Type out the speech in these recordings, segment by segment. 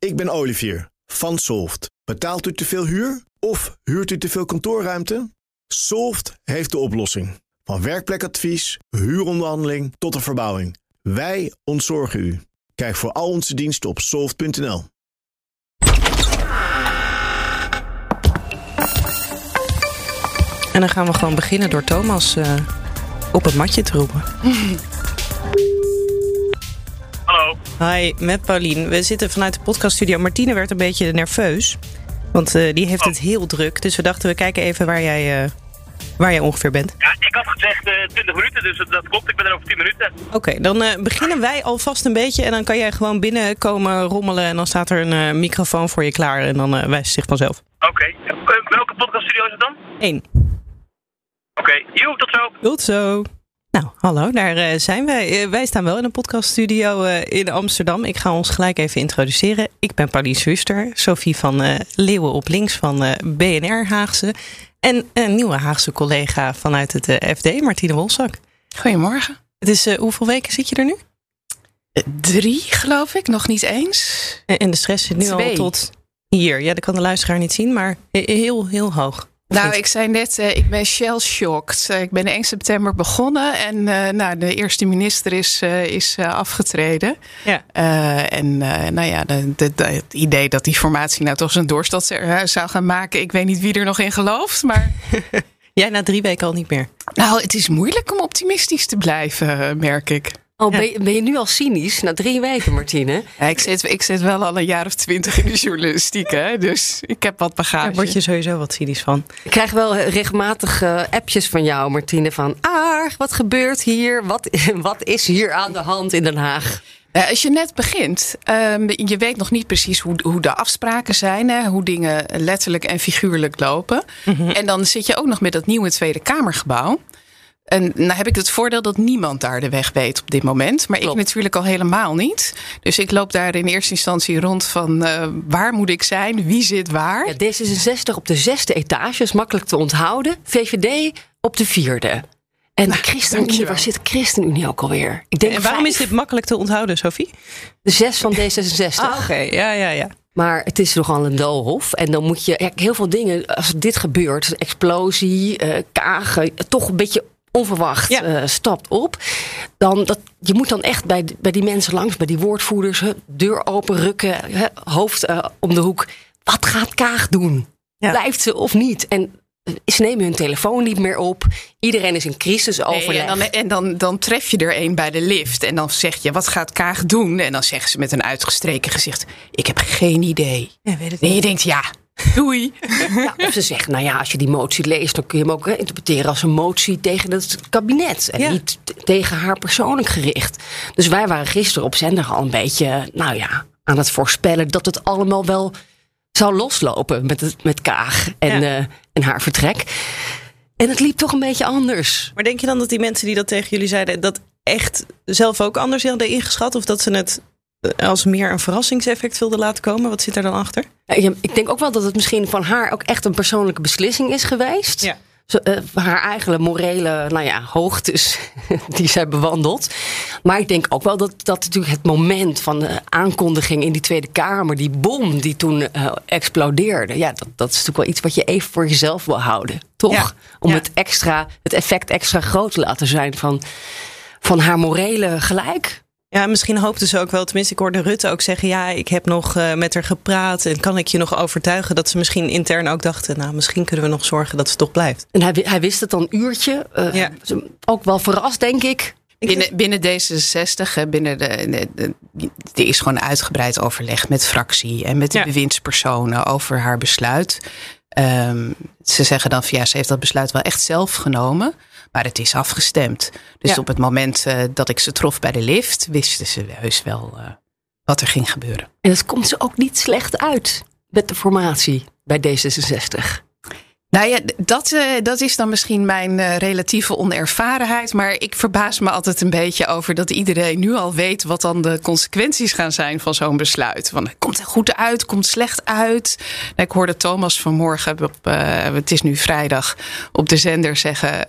ik ben Olivier van Solft. Betaalt u te veel huur of huurt u te veel kantoorruimte? Solft heeft de oplossing. Van werkplekadvies, huuronderhandeling tot de verbouwing. Wij ontzorgen u. Kijk voor al onze diensten op soft.nl. En dan gaan we gewoon beginnen door Thomas uh, op het matje te roepen. Hallo. Hi, met Paulien. We zitten vanuit de podcaststudio. Martine werd een beetje nerveus. Want uh, die heeft oh. het heel druk. Dus we dachten, we kijken even waar jij, uh, waar jij ongeveer bent. Ja, ik had gezegd 20 minuten, dus dat klopt. Ik ben er over 10 minuten. Oké, okay, dan beginnen wij alvast een beetje. En dan kan jij gewoon binnenkomen rommelen. En dan staat er een microfoon voor je klaar. En dan wijst het zich vanzelf. Oké. Okay. welke podcaststudio is het dan? Eén. Oké, okay, tot zo. Tot zo. Nou, hallo, daar uh, zijn wij. Uh, wij staan wel in een podcaststudio uh, in Amsterdam. Ik ga ons gelijk even introduceren. Ik ben Pauline Schuster, Sophie van Leeuwen op links van BNR Haagse. En een nieuwe Haagse collega vanuit het FD, Martine Wolzak. Goedemorgen. Het is, hoeveel weken zit je er nu? Drie, geloof ik, nog niet eens. En de stress zit nu Twee. al tot hier. Ja, dat kan de luisteraar niet zien, maar heel, heel hoog. Nou, ik zei net, uh, ik ben shell-shocked. Uh, ik ben 1 september begonnen en uh, nou, de eerste minister is, is afgetreden. Ja. en nou ja, de, de, de, het idee dat die formatie nou toch zijn doorstad zou gaan maken, ik weet niet wie er nog in gelooft, maar... Jij na drie weken al niet meer? Nou, het is moeilijk om optimistisch te blijven, merk ik. Oh, ben, je, ben, je, nu al cynisch? Na drie weken, Martine. Ja, ik, zit, ik zit wel al een jaar of twintig in de journalistiek, hè? dus ik heb wat bagage. Daar word je sowieso wat cynisch van. Ik krijg wel regelmatig uh, appjes van jou, Martine, van... Ah, wat gebeurt hier? Wat, wat is hier aan de hand in Den Haag? Uh, als je net begint, um, je weet nog niet precies hoe, hoe de afspraken zijn, hè, hoe dingen letterlijk en figuurlijk lopen. Mm -hmm. En dan zit je ook nog met dat nieuwe Tweede Kamergebouw. En nou heb ik het voordeel dat niemand daar de weg weet op dit moment. Maar Klopt. ik natuurlijk al helemaal niet. Dus ik loop daar in eerste instantie rond van uh, waar moet ik zijn? Wie zit waar? Ja, D66 op de zesde etage is makkelijk te onthouden. VVD op de vierde. En nou, ChristenUnie, waar zit ChristenUnie ook alweer? Ik denk en waarom vijf. is dit makkelijk te onthouden, Sophie? De zes van D66. Ah, Oké, okay. ja, ja, ja. Maar het is nogal een doolhof. En dan moet je ja, heel veel dingen, als dit gebeurt, explosie, uh, kagen, toch een beetje onverwacht ja. uh, stapt op. Dan dat, je moet dan echt bij, bij die mensen langs, bij die woordvoerders, he, deur open rukken, he, hoofd uh, om de hoek. Wat gaat Kaag doen? Ja. Blijft ze of niet? En ze nemen hun telefoon niet meer op. Iedereen is in crisisoverleg. Nee, en dan, en dan, dan tref je er een bij de lift. En dan zeg je, wat gaat Kaag doen? En dan zeggen ze met een uitgestreken gezicht... ik heb geen idee. Ja, weet het en je denkt, ja, Doei. Ja, of ze zeggen, nou ja, als je die motie leest, dan kun je hem ook interpreteren als een motie tegen het kabinet. En ja. niet tegen haar persoonlijk gericht. Dus wij waren gisteren op zender al een beetje, nou ja, aan het voorspellen dat het allemaal wel zou loslopen met, het, met Kaag en, ja. uh, en haar vertrek. En het liep toch een beetje anders. Maar denk je dan dat die mensen die dat tegen jullie zeiden, dat echt zelf ook anders hadden ingeschat? Of dat ze het als meer een verrassingseffect wilde laten komen? Wat zit er dan achter? Ja, ik denk ook wel dat het misschien van haar ook echt een persoonlijke beslissing is geweest. Ja. Zo, uh, haar eigen morele nou ja, hoogtes die zij bewandelt. Maar ik denk ook wel dat, dat natuurlijk het moment van de aankondiging in die Tweede Kamer, die bom die toen uh, explodeerde, ja, dat, dat is natuurlijk wel iets wat je even voor jezelf wil houden. Toch? Ja. Om Ja. het, extra, het effect extra groot te laten zijn van, van haar morele gelijk. Ja, misschien hoopten ze ook wel, tenminste ik hoorde Rutte ook zeggen... ja, ik heb nog uh, met haar gepraat en kan ik je nog overtuigen... dat ze misschien intern ook dachten, nou, misschien kunnen we nog zorgen dat ze toch blijft. En hij, hij wist het dan een uurtje. Uh, Ja. Ook wel verrast, denk ik. Binnen, binnen D66, hè, binnen de, de, de- er is gewoon uitgebreid overleg met fractie en met de Ja. bewindspersonen over haar besluit. Ehm, ze zeggen dan van ja, ze heeft dat besluit wel echt zelf genomen, maar het is afgestemd. Dus Ja. op het moment eh, dat ik ze trof bij de lift, wisten ze heus wel eh, wat er ging gebeuren. En het komt ze ook niet slecht uit met de formatie bij D66. Nou ja, dat, eh, dat is dan misschien mijn eh, relatieve onervarenheid. Maar ik verbaas me altijd een beetje over dat iedereen nu al weet wat dan de consequenties gaan zijn van zo'n besluit. Want komt het goed uit, komt slecht uit. Nou, ik hoorde Thomas vanmorgen, op, eh, het is nu vrijdag, op de zender zeggen: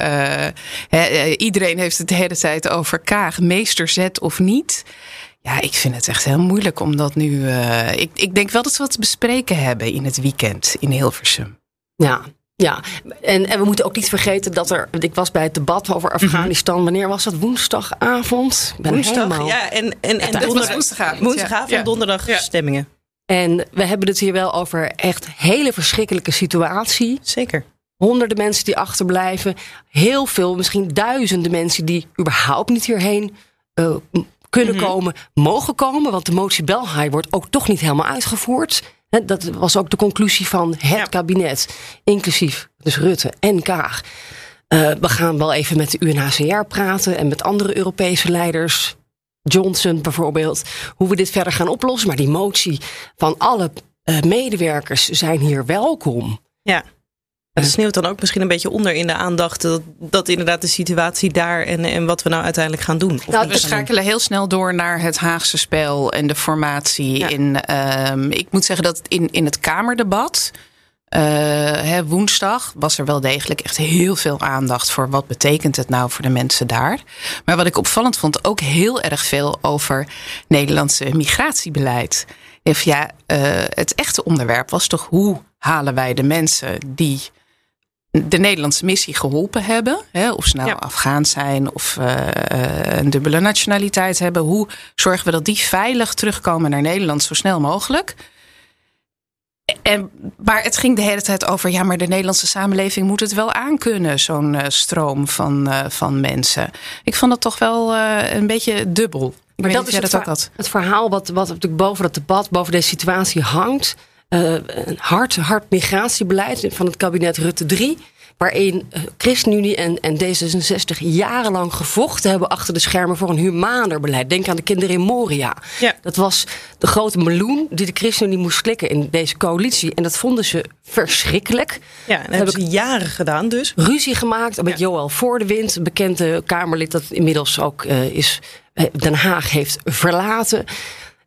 iedereen heeft het de hele tijd over Kaag, meesterzet of niet. Ja, ik vind het echt heel moeilijk omdat nu. Uh, ik, ik denk wel dat we wat te bespreken hebben in het weekend in Hilversum. Ja, ja, en, en we moeten ook niet vergeten dat er. Ik was bij het debat over mhm. Afghanistan. Wanneer was dat? Woensdagavond? Woensdag, helemaal, ja. En, en, en donderdag, woensdagavond. Woensdagavond, ja. donderdag ja. stemmingen. En we hebben het hier wel over echt hele verschrikkelijke situatie. Zeker. Honderden mensen die achterblijven. Heel veel, misschien duizenden mensen die überhaupt niet hierheen uh, kunnen mhm. komen, mogen komen. Want de motie Belhaai wordt ook toch niet helemaal uitgevoerd. Dat was ook de conclusie van het kabinet, inclusief dus Rutte en Kaag. Uh, we gaan wel even met de UNHCR praten en met andere Europese leiders. Johnson bijvoorbeeld, hoe we dit verder gaan oplossen. Maar die motie van alle uh, medewerkers zijn hier welkom. Ja. Het sneeuwt dan ook misschien een beetje onder in de aandacht dat, dat inderdaad de situatie daar en, en wat we nou uiteindelijk gaan doen. Nou, we schakelen heel snel door naar het Haagse spel en de formatie. In, um, ik moet zeggen dat in, in het Kamerdebat. Uh, hè, woensdag was er wel degelijk echt heel veel aandacht voor wat betekent het nou voor de mensen daar. Maar wat ik opvallend vond, ook heel erg veel over Nederlandse migratiebeleid. Ja, uh, het echte onderwerp was toch hoe halen wij de mensen die de Nederlandse missie geholpen hebben. Hè, of ze nou Afghaan zijn of uh, een dubbele nationaliteit hebben. Hoe zorgen we dat die veilig terugkomen naar Nederland zo snel mogelijk? En, maar het ging de hele tijd over, ja, maar de Nederlandse samenleving moet het wel aankunnen, zo'n uh, stroom van, uh, van mensen. Ik vond dat toch wel een beetje dubbel. Ik maar dat is het, dat ook het verhaal wat, wat natuurlijk boven dat debat, boven deze situatie hangt uh, een hard, hard migratiebeleid van het kabinet Rutte 3. Waarin uh, ChristenUnie en, en D66 jarenlang gevochten hebben achter de schermen voor een humaner beleid. Denk aan de kinderen in Moria. Ja. Dat was de grote meloen die de ChristenUnie moest klikken in deze coalitie. En dat vonden ze verschrikkelijk. Ja, en dat hebben ze jaren gedaan dus. Ruzie gemaakt met ja. Joël Voordewind, een bekende Kamerlid dat inmiddels ook uh, is, Den Haag heeft verlaten.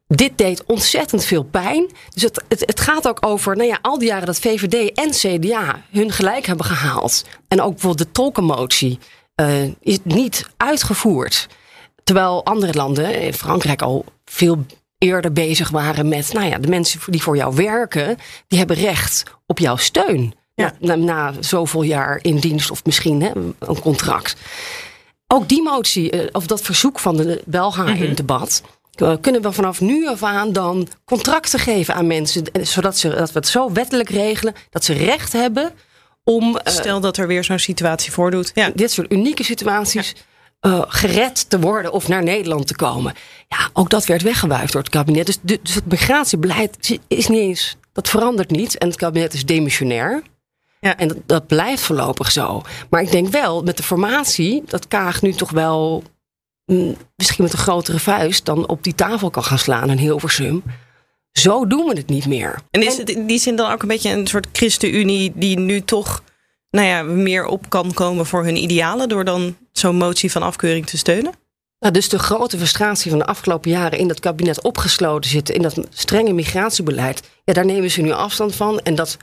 Dit deed ontzettend veel pijn. Dus het, het, het, gaat ook over nou ja, al die jaren dat VVD en CDA hun gelijk hebben gehaald. En ook bijvoorbeeld de tolkenmotie uh, is niet uitgevoerd. Terwijl andere landen, in Frankrijk al veel eerder bezig waren met, nou ja, de mensen die voor jou werken, die hebben recht op jouw steun. Ja. Na, na, zoveel jaar in dienst of misschien hè, een contract. Ook die motie, uh, of dat verzoek van de Belga mm -hmm. in het debat, eh, kunnen we vanaf nu af aan dan contracten geven aan mensen, eh, zodat ze, dat we het zo wettelijk regelen dat ze recht hebben om. Eh, Stel dat er weer zo'n situatie voordoet. Ja. Dit soort unieke situaties. gered te worden of naar Nederland te komen. Ja, ook dat werd weggewuifd door het kabinet. Dus, dus het migratiebeleid is niet eens. Dat verandert niet. En het kabinet is demissionair. Ja. En dat, dat blijft voorlopig zo. Maar ik denk wel met de formatie dat Kaag nu toch wel misschien met een grotere vuist dan op die tafel kan gaan slaan in Hilversum. Zo doen we het niet meer. En is het in die zin dan ook een beetje een soort ChristenUnie die nu toch nou ja, meer op kan komen voor hun idealen door dan zo'n motie van afkeuring te steunen? Nou, dus de grote frustratie van de afgelopen jaren in dat kabinet opgesloten zitten, in dat strenge migratiebeleid, ja, daar nemen ze nu afstand van. En dat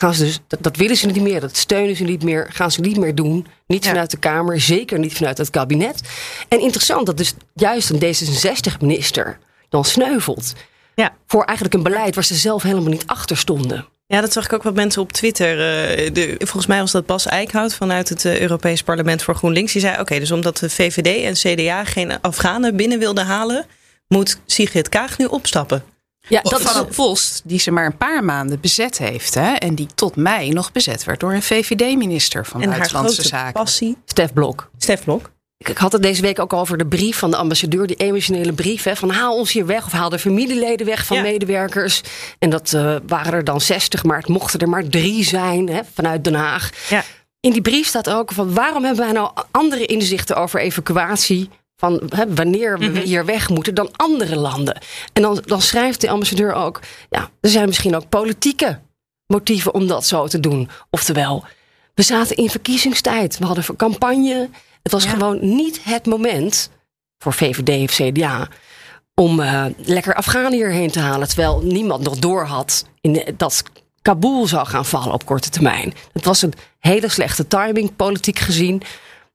gaan ze dus, dat, dat, willen ze niet meer, dat steunen ze niet meer, gaan ze niet meer doen. Niet vanuit de Kamer, zeker niet vanuit het kabinet. En interessant dat dus juist een D66-minister dan sneuvelt. Ja. Voor eigenlijk een beleid waar ze zelf helemaal niet achter stonden. Ja, dat zag ik ook wat mensen op Twitter. Uh, de, volgens mij was dat Bas Eickhout vanuit het uh, Europees Parlement voor GroenLinks. Die zei: Oké, dus omdat de VVD en CDA geen Afghanen binnen wilden halen, moet Sigrid Kaag nu opstappen. Ja, dat van een post die ze maar een paar maanden bezet heeft. Hè, en die tot mei nog bezet werd door een VVD-minister van en Buitenlandse Zaken. Passie. Stef Blok. Stef Blok. Ik, had het deze week ook over de brief van de ambassadeur, die emotionele brief. Hè, van haal ons hier weg of haal de familieleden weg van medewerkers. En dat uh, waren er dan 60, maar het mochten er maar drie zijn hè, vanuit Den Haag. Ja. In die brief staat ook van waarom hebben wij nou andere inzichten over evacuatie van wanneer we mhm. hier weg moeten dan andere landen. En dan, dan schrijft de ambassadeur ook, ja, er zijn misschien ook politieke motieven om dat zo te doen. Oftewel, we zaten in verkiezingstijd, we hadden een campagne. Het was gewoon niet het moment voor VVD of CDA om uh, lekker Afghanen hierheen te halen. Terwijl niemand nog door had in dat Kabul zou gaan vallen op korte termijn. Het was een hele slechte timing, politiek gezien.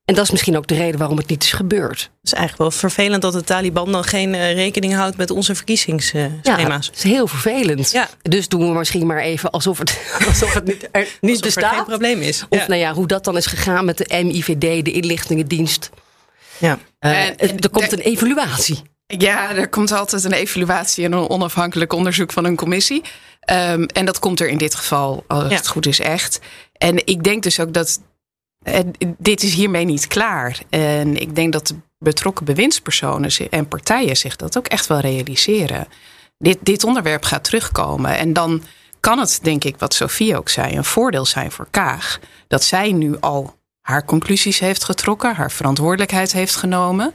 En dat is misschien ook de reden waarom het niet is gebeurd. Het is eigenlijk wel vervelend dat de Taliban dan geen uh, rekening houdt met onze verkiezingsschema's. Ja, dat is heel vervelend. Ja. Dus doen we misschien maar even alsof het, alsof het niet, er niet Alsof bestaat. er geen probleem is. Of Ja. nou ja, hoe dat dan is gegaan met de MIVD, de inlichtingendienst. Ja. Eh, En- er komt een evaluatie. Ja, er komt altijd een evaluatie en een onafhankelijk onderzoek van een commissie. Ehm, en dat komt er in dit geval, als Ja. het goed is, echt. En ik denk dus ook dat eh, dit is hiermee niet klaar. En ik denk dat de betrokken bewindspersonen en partijen zich dat ook echt wel realiseren. Dit, dit onderwerp gaat terugkomen. En dan kan het, denk ik, wat Sofie ook zei, een voordeel zijn voor Kaag. Dat zij nu al haar conclusies heeft getrokken, haar verantwoordelijkheid heeft genomen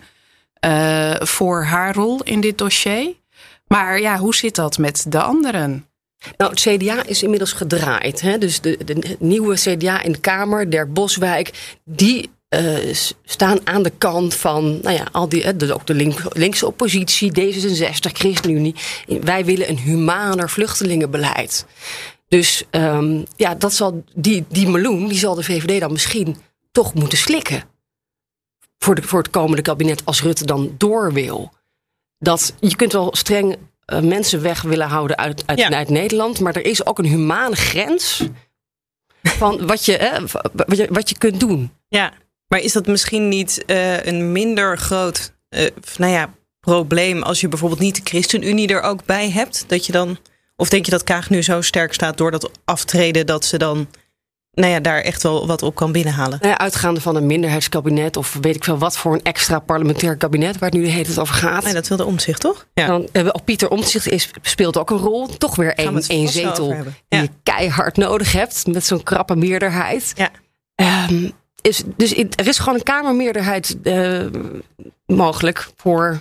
eh, voor haar rol in dit dossier. Maar ja, hoe zit dat met de anderen? Nou, het CDA is inmiddels gedraaid. Hè? Dus de, de nieuwe CDA in de Kamer, Der Boswijk, die eh, staan aan de kant van, nou ja, al die, de, ook de link- linkse oppositie, D66, ChristenUnie. Wij willen een humaner vluchtelingenbeleid. Dus ehm, ja, dat zal, die, die meloen, die zal de VVD dan misschien toch moeten slikken. Voor, voor het komende kabinet als Rutte dan door wil. Dat, je kunt wel streng mensen weg willen houden uit, uit, Ja. uit Nederland. Maar er is ook een humane grens van wat je, hè, wat je, wat je kunt doen. Ja, maar is dat misschien niet eh, een minder groot eh, nou ja, probleem als je bijvoorbeeld niet de ChristenUnie er ook bij hebt? Dat je dan, of denk je dat Kaag nu zo sterk staat door dat aftreden dat ze dan nou ja, daar echt wel wat op kan binnenhalen? Nou ja, uitgaande van een minderheidskabinet of weet ik veel wat voor een extra parlementair kabinet waar het nu de hele tijd over gaat. Nee, dat wilde omzicht, toch? Ja. Dan, eh, Pieter Omtzigt is, speelt ook een rol. Toch weer één, één zetel hebben. die Ja. je keihard nodig hebt met zo'n krappe meerderheid. Ja. Ehm, is, dus er is gewoon een kamermeerderheid eh, mogelijk voor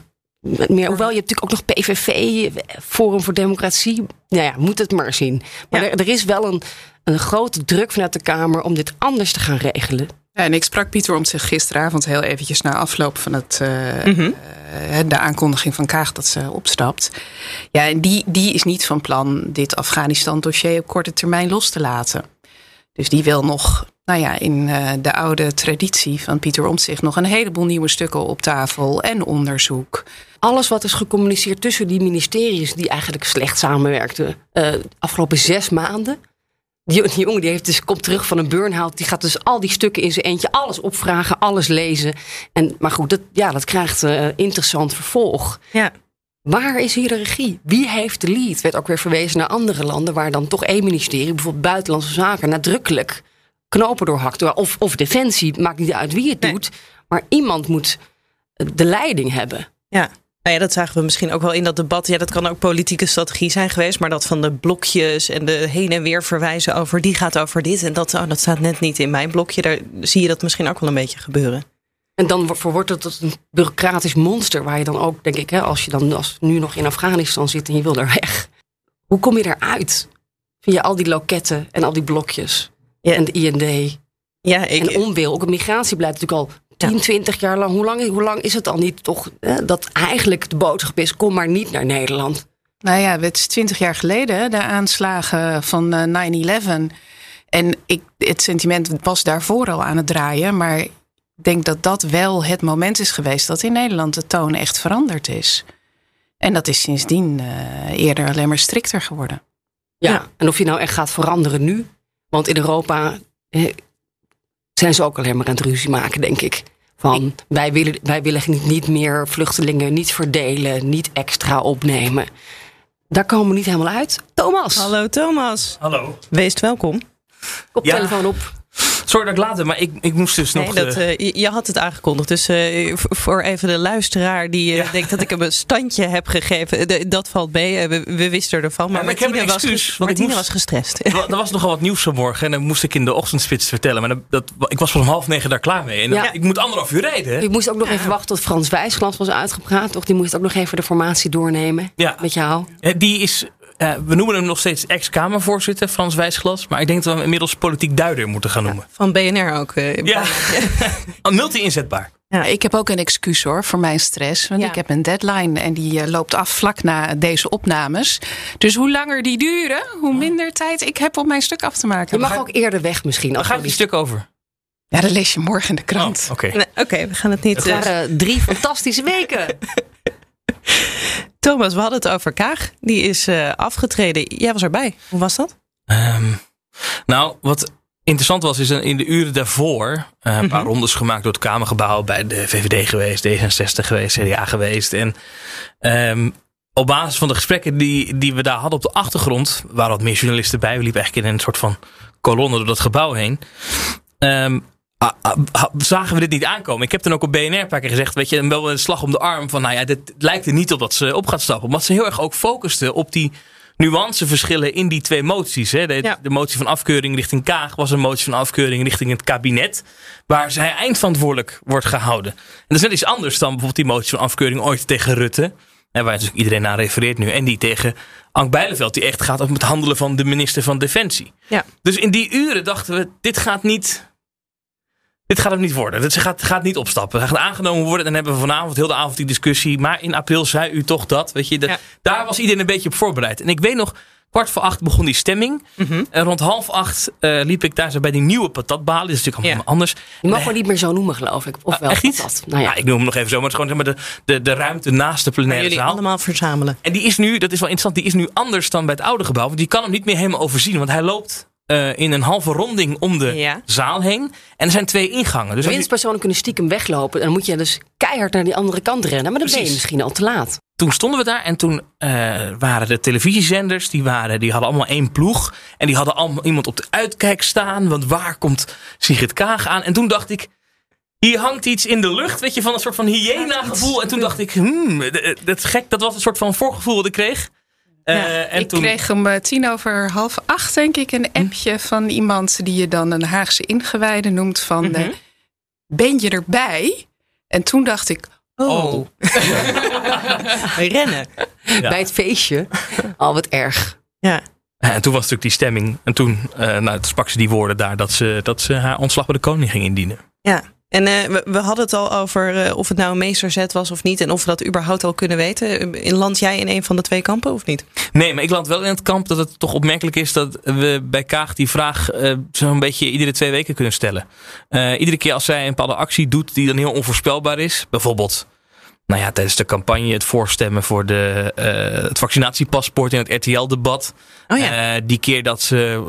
meer. Hoewel je hebt natuurlijk ook nog PVV, Forum voor Democratie. Nou ja, moet het maar zien. Maar Ja. er, er is wel een, een grote druk vanuit de Kamer om dit anders te gaan regelen. Ja, en ik sprak Pieter om zich gisteravond heel eventjes na afloop van het, eh, Mhm. eh, de aankondiging van Kaag dat ze opstapt. Ja, en die, die is niet van plan dit Afghanistan-dossier op korte termijn los te laten. Dus die wil nog, nou ja, in eh, de oude traditie van Pieter Omtzigt nog een heleboel nieuwe stukken op tafel en onderzoek. Alles wat is gecommuniceerd tussen die ministeries die eigenlijk slecht samenwerkten. eh afgelopen zes maanden. Die, die jongen die heeft dus, komt terug van een burn-out. Die gaat dus al die stukken in zijn eentje alles opvragen, alles lezen. En, maar goed, dat, ja, dat krijgt eh, interessant vervolg. Ja. Waar is hier de regie? Wie heeft de lead? Werd ook weer verwezen naar andere landen waar dan toch één ministerie, bijvoorbeeld Buitenlandse Zaken, nadrukkelijk knopen doorhakt. Of, of Defensie, maakt niet uit wie het Nee. doet. Maar iemand moet de leiding hebben. Ja. Nou ja, dat zagen we misschien ook wel in dat debat. Ja, dat kan ook politieke strategie zijn geweest. Maar dat van de blokjes en de heen en weer verwijzen over... die gaat over dit en dat, oh, dat staat net niet in mijn blokje. Daar zie je dat misschien ook wel een beetje gebeuren. En dan verwoordt het tot een bureaucratisch monster. Waar je dan ook, denk ik, hè, als je dan als nu nog in Afghanistan zit en je wil er weg. Hoe kom je eruit? Via al die loketten en al die blokjes. Ja. En de IND. Ja, ik, En onwil. Ook het migratiebeleid natuurlijk al 10, 20 jaar lang. Hoe lang, hoe lang is het al niet toch hè, dat eigenlijk de boodschap is: kom maar niet naar Nederland. Nou ja, het is twintig jaar geleden, de aanslagen van eh, 9-11. En ik, het sentiment was daarvoor al aan het draaien. Maar ik denk dat dat wel het moment is geweest dat in Nederland de toon echt veranderd is. En dat is sindsdien eh, eerder alleen maar strikter geworden. Ja. Ja. En of je nou echt gaat veranderen nu. Want in Europa eh, zijn ze ook alleen maar aan het ruzie maken, denk ik. Van wij willen, wij willen niet, niet meer vluchtelingen, niet verdelen, niet extra opnemen. Daar komen we niet helemaal uit. Thomas, Hallo Thomas, Hallo. wees welkom. koptelefoon op. Sorry dat ik laat ben, maar ik, ik moest dus Nee, nog... dat, eh, eh, je, je had het aangekondigd. Dus eh, voor even de luisteraar die Ja. denkt dat ik hem een standje heb gegeven. de- dat valt mee. We, we wisten ervan. Maar, maar ik heb Martine, een was, excuus, ik Martine moest- was gestrest. er wa- was nogal wat nieuws vanmorgen en dan moest ik in de ochtendspits vertellen. Maar dat, dat, ik was om half negen daar klaar mee. En dan- Ja. ik moet anderhalf uur rijden. hè? Je moest ook nog even wachten tot Frans Wijsglans was uitgepraat. Toch? Die moest ook nog even de formatie doornemen Ja. met jou. Eh, Die is, eh, we noemen hem nog steeds ex-Kamervoorzitter, Frans Wijsglas. Maar ik denk dat we hem inmiddels politiek duider moeten gaan noemen. Van BNR ook. eh, Ja, multi-inzetbaar. Ja. Ik heb ook een excuus hoor voor mijn stress. Want Ja. ik heb een deadline en die eh, loopt af vlak na deze opnames. Dus hoe langer die duren, hoe minder tijd ik heb om mijn stuk af te Je maken. mag ook eerder weg misschien. Dan Als gaat we het een die- stuk over. Ja, dat lees je morgen in de krant. Oh, Oké. Nee, we gaan het niet... Het waren drie fantastische weken. Thomas, we hadden het over Kaag. Die is eh, afgetreden. Jij was erbij. Hoe was dat? Ehm, nou, wat interessant was, is in de uren daarvoor eh, een paar rondes gemaakt door het Kamergebouw. Bij de VVD geweest, D66 geweest, CDA geweest. En ehm, op basis van de gesprekken die, die we daar hadden op de achtergrond, waren wat meer journalisten bij. We liepen eigenlijk in een soort van kolonne door dat gebouw heen. Ehm, ah, ah, ah, zagen we dit niet aankomen. Ik heb dan ook op BNR een paar keer gezegd, weet je, wel een slag om de arm van, nou ja, dit lijkt er niet op dat ze op gaat stappen. Omdat ze heel erg ook focusten op die nuanceverschillen in die twee moties. Hè. De, Ja. de motie van afkeuring richting Kaag was een motie van afkeuring richting het kabinet. Waar zij eindverantwoordelijk wordt gehouden. En dat is net iets anders dan bijvoorbeeld die motie van afkeuring ooit tegen Rutte. Waar natuurlijk iedereen aan refereert nu. En die tegen Ank Bijleveld. Die echt gaat om het handelen van de minister van Defensie. Ja. Dus in die uren dachten we, dit gaat niet... Dit gaat hem niet worden. Dit gaat, gaat niet opstappen. Hij gaat aangenomen worden. Dan hebben we vanavond heel de avond die discussie. Maar in april zei u toch dat. Weet je, dat Ja. Daar was iedereen een beetje op voorbereid. En ik weet nog, kwart voor acht begon die stemming. Mhm. En rond half acht eh, liep ik daar zo bij die nieuwe patatbalen. Dat is natuurlijk allemaal Ja. anders. Je mag me niet meer zo noemen, geloof ik. Of wel Echt niet? dat. Nou ja. Ja, ik noem hem nog even zo. Maar het is gewoon zeg maar, de, de, de ruimte naast de plenaire jullie zaal. allemaal verzamelen. En die is nu, dat is wel interessant, die is nu anders dan bij het oude gebouw. Want die kan hem niet meer helemaal overzien. Want hij loopt eh, in een halve ronding om de Ja. zaal heen. En er zijn twee ingangen. Dus als je- Winstpersonen kunnen stiekem weglopen. En dan moet je dus keihard naar die andere kant rennen. Maar dan ben je misschien al te laat. toen stonden we daar en toen eh, waren de televisiezenders, die, waren, die hadden allemaal één ploeg. En die hadden allemaal iemand op de uitkijk staan. Want waar komt Sigrid Kaag aan? En toen dacht ik, hier hangt iets in de lucht, weet je, van een soort van hyena gevoel. En toen dacht ik, hmm, d- dat is gek, dat was een soort van voorgevoel dat ik kreeg. Eh, Ja, en ik toen, kreeg om eh, tien over half acht, denk ik, een appje van iemand die je dan een Haagse ingewijde noemt van eh, ben je erbij? En toen dacht ik, Oh. Rennen. Ja. Bij het feestje. Al wat erg. Ja. En toen was natuurlijk die stemming. En toen, eh nou, toen sprak ze die woorden daar dat ze, dat ze haar ontslag bij de koning ging indienen. Ja. En eh, we, hadden het al over eh, of het nou een meesterzet was of niet. En of we dat überhaupt al kunnen weten. In land jij in een van de twee kampen of niet? Nee, maar ik land wel in het kamp dat het toch opmerkelijk is dat we bij Kaag die vraag eh, zo'n beetje iedere twee weken kunnen stellen. Eh, iedere keer als zij een bepaalde actie doet die dan heel onvoorspelbaar is. Bijvoorbeeld, nou ja, tijdens de campagne het voorstemmen voor de, eh, het vaccinatiepaspoort in het RTL-debat. Oh ja. Eh, die keer dat ze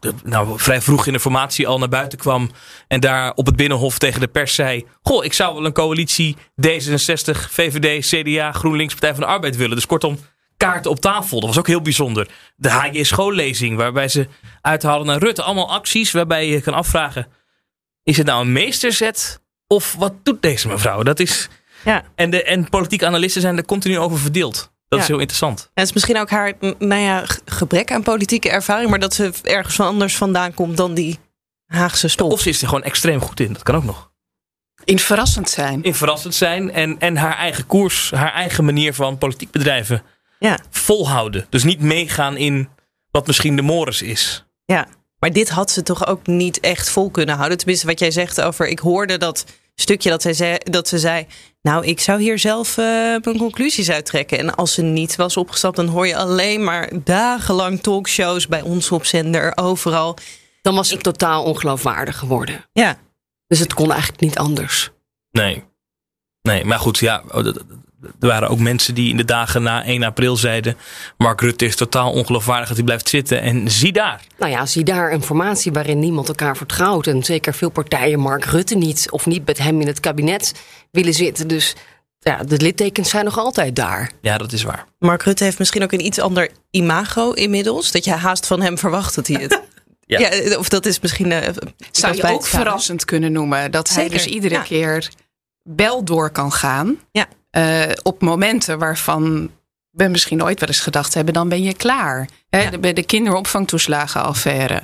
eh, nou, vrij vroeg in de formatie al naar buiten kwam. En daar op het Binnenhof tegen de pers zei. Goh, ik zou wel een coalitie D66, VVD, CDA, GroenLinks, Partij van de Arbeid willen. Dus kortom, kaarten op tafel. Dat was ook heel bijzonder. De HJ schoollezing, waarbij ze uithaalden naar Rutte. Allemaal acties waarbij je kan afvragen. Is het nou een meesterzet? Of wat doet deze mevrouw? Dat is, Ja. en, de, en politieke analisten zijn er continu over verdeeld. Dat is heel interessant. En het is misschien ook haar nou ja, gebrek aan politieke ervaring. Maar dat ze ergens van anders vandaan komt dan die Haagse stof. Of ze is er gewoon extreem goed in. Dat kan ook nog. in verrassend zijn. in verrassend zijn en, en haar eigen koers, haar eigen manier van politiek bedrijven Ja. volhouden. Dus niet meegaan in wat misschien de mores is. Ja, maar dit had ze toch ook niet echt vol kunnen houden. Tenminste, wat jij zegt over. Ik hoorde dat stukje dat, zij zei, dat ze zei. Nou, ik zou hier zelf eh, mijn conclusies uittrekken. En als ze niet was opgestapt, dan hoor je alleen maar dagenlang talkshows bij ons op zender, overal. Dan was het totaal ongeloofwaardig geworden. Ja, Dus het kon eigenlijk niet anders. Nee. Nee, maar goed, ja. oh, Er waren ook mensen die in de dagen na 1 april zeiden... Mark Rutte is totaal ongeloofwaardig dat hij blijft zitten. En zie daar. Nou ja, zie daar een formatie waarin niemand elkaar vertrouwt. En zeker veel partijen Mark Rutte niet. Of niet met hem in het kabinet willen zitten. Dus ja, de littekens zijn nog altijd daar. Ja, dat is waar. Mark Rutte heeft misschien ook een iets ander imago inmiddels. Dat je haast van hem verwacht dat hij het. Ja. ja. of dat is misschien. eh, Zou je ook verrassend kunnen noemen. Dat hij Zeker, dus iedere ja. keer wel door kan gaan. Ja. Eh, op momenten waarvan we misschien ooit wel eens gedacht hebben, dan ben je klaar. Hè, Ja. de- Bij de kinderopvangtoeslagenaffaire.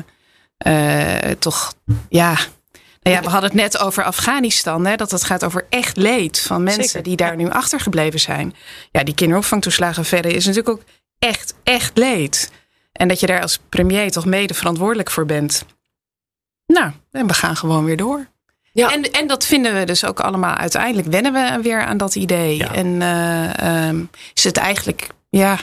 Eh, toch, ja. Nou ja, we hadden het net over Afghanistan. Hè, dat het gaat over echt leed van mensen Zeker, die daar nu achtergebleven zijn. Ja, die kinderopvangtoeslagenaffaire is natuurlijk ook echt, echt leed. En dat je daar als premier toch mede verantwoordelijk voor bent. Nou, en we gaan gewoon weer door. Ja. En, en dat vinden we dus ook allemaal. Uiteindelijk wennen we weer aan dat idee. Ja. En eh, ehm, is het eigenlijk ja,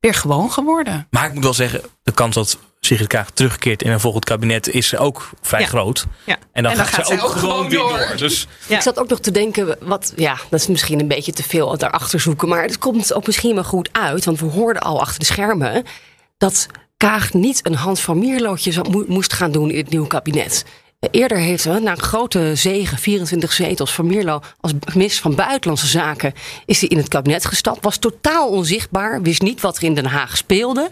weer gewoon geworden. Maar ik moet wel zeggen, de kans dat Sigrid Kaag terugkeert in een volgend kabinet is ook vrij Ja. groot. Ja. En dan, En dan gaat, gaat ze ook ook gewoon weer door. door. Dus Ja. Ik zat ook nog te denken, wat, ja, dat is misschien een beetje te veel daarachter zoeken. Maar het komt ook misschien wel goed uit. Want we hoorden al achter de schermen dat Kaag niet een Hans van Mierlootje moest gaan doen in het nieuwe kabinet. Eerder heeft ze, na een grote zegen, 24 zetels, Van Mierlo als minister van Buitenlandse Zaken, is hij in het kabinet gestapt. Was totaal onzichtbaar, wist niet wat er in Den Haag speelde.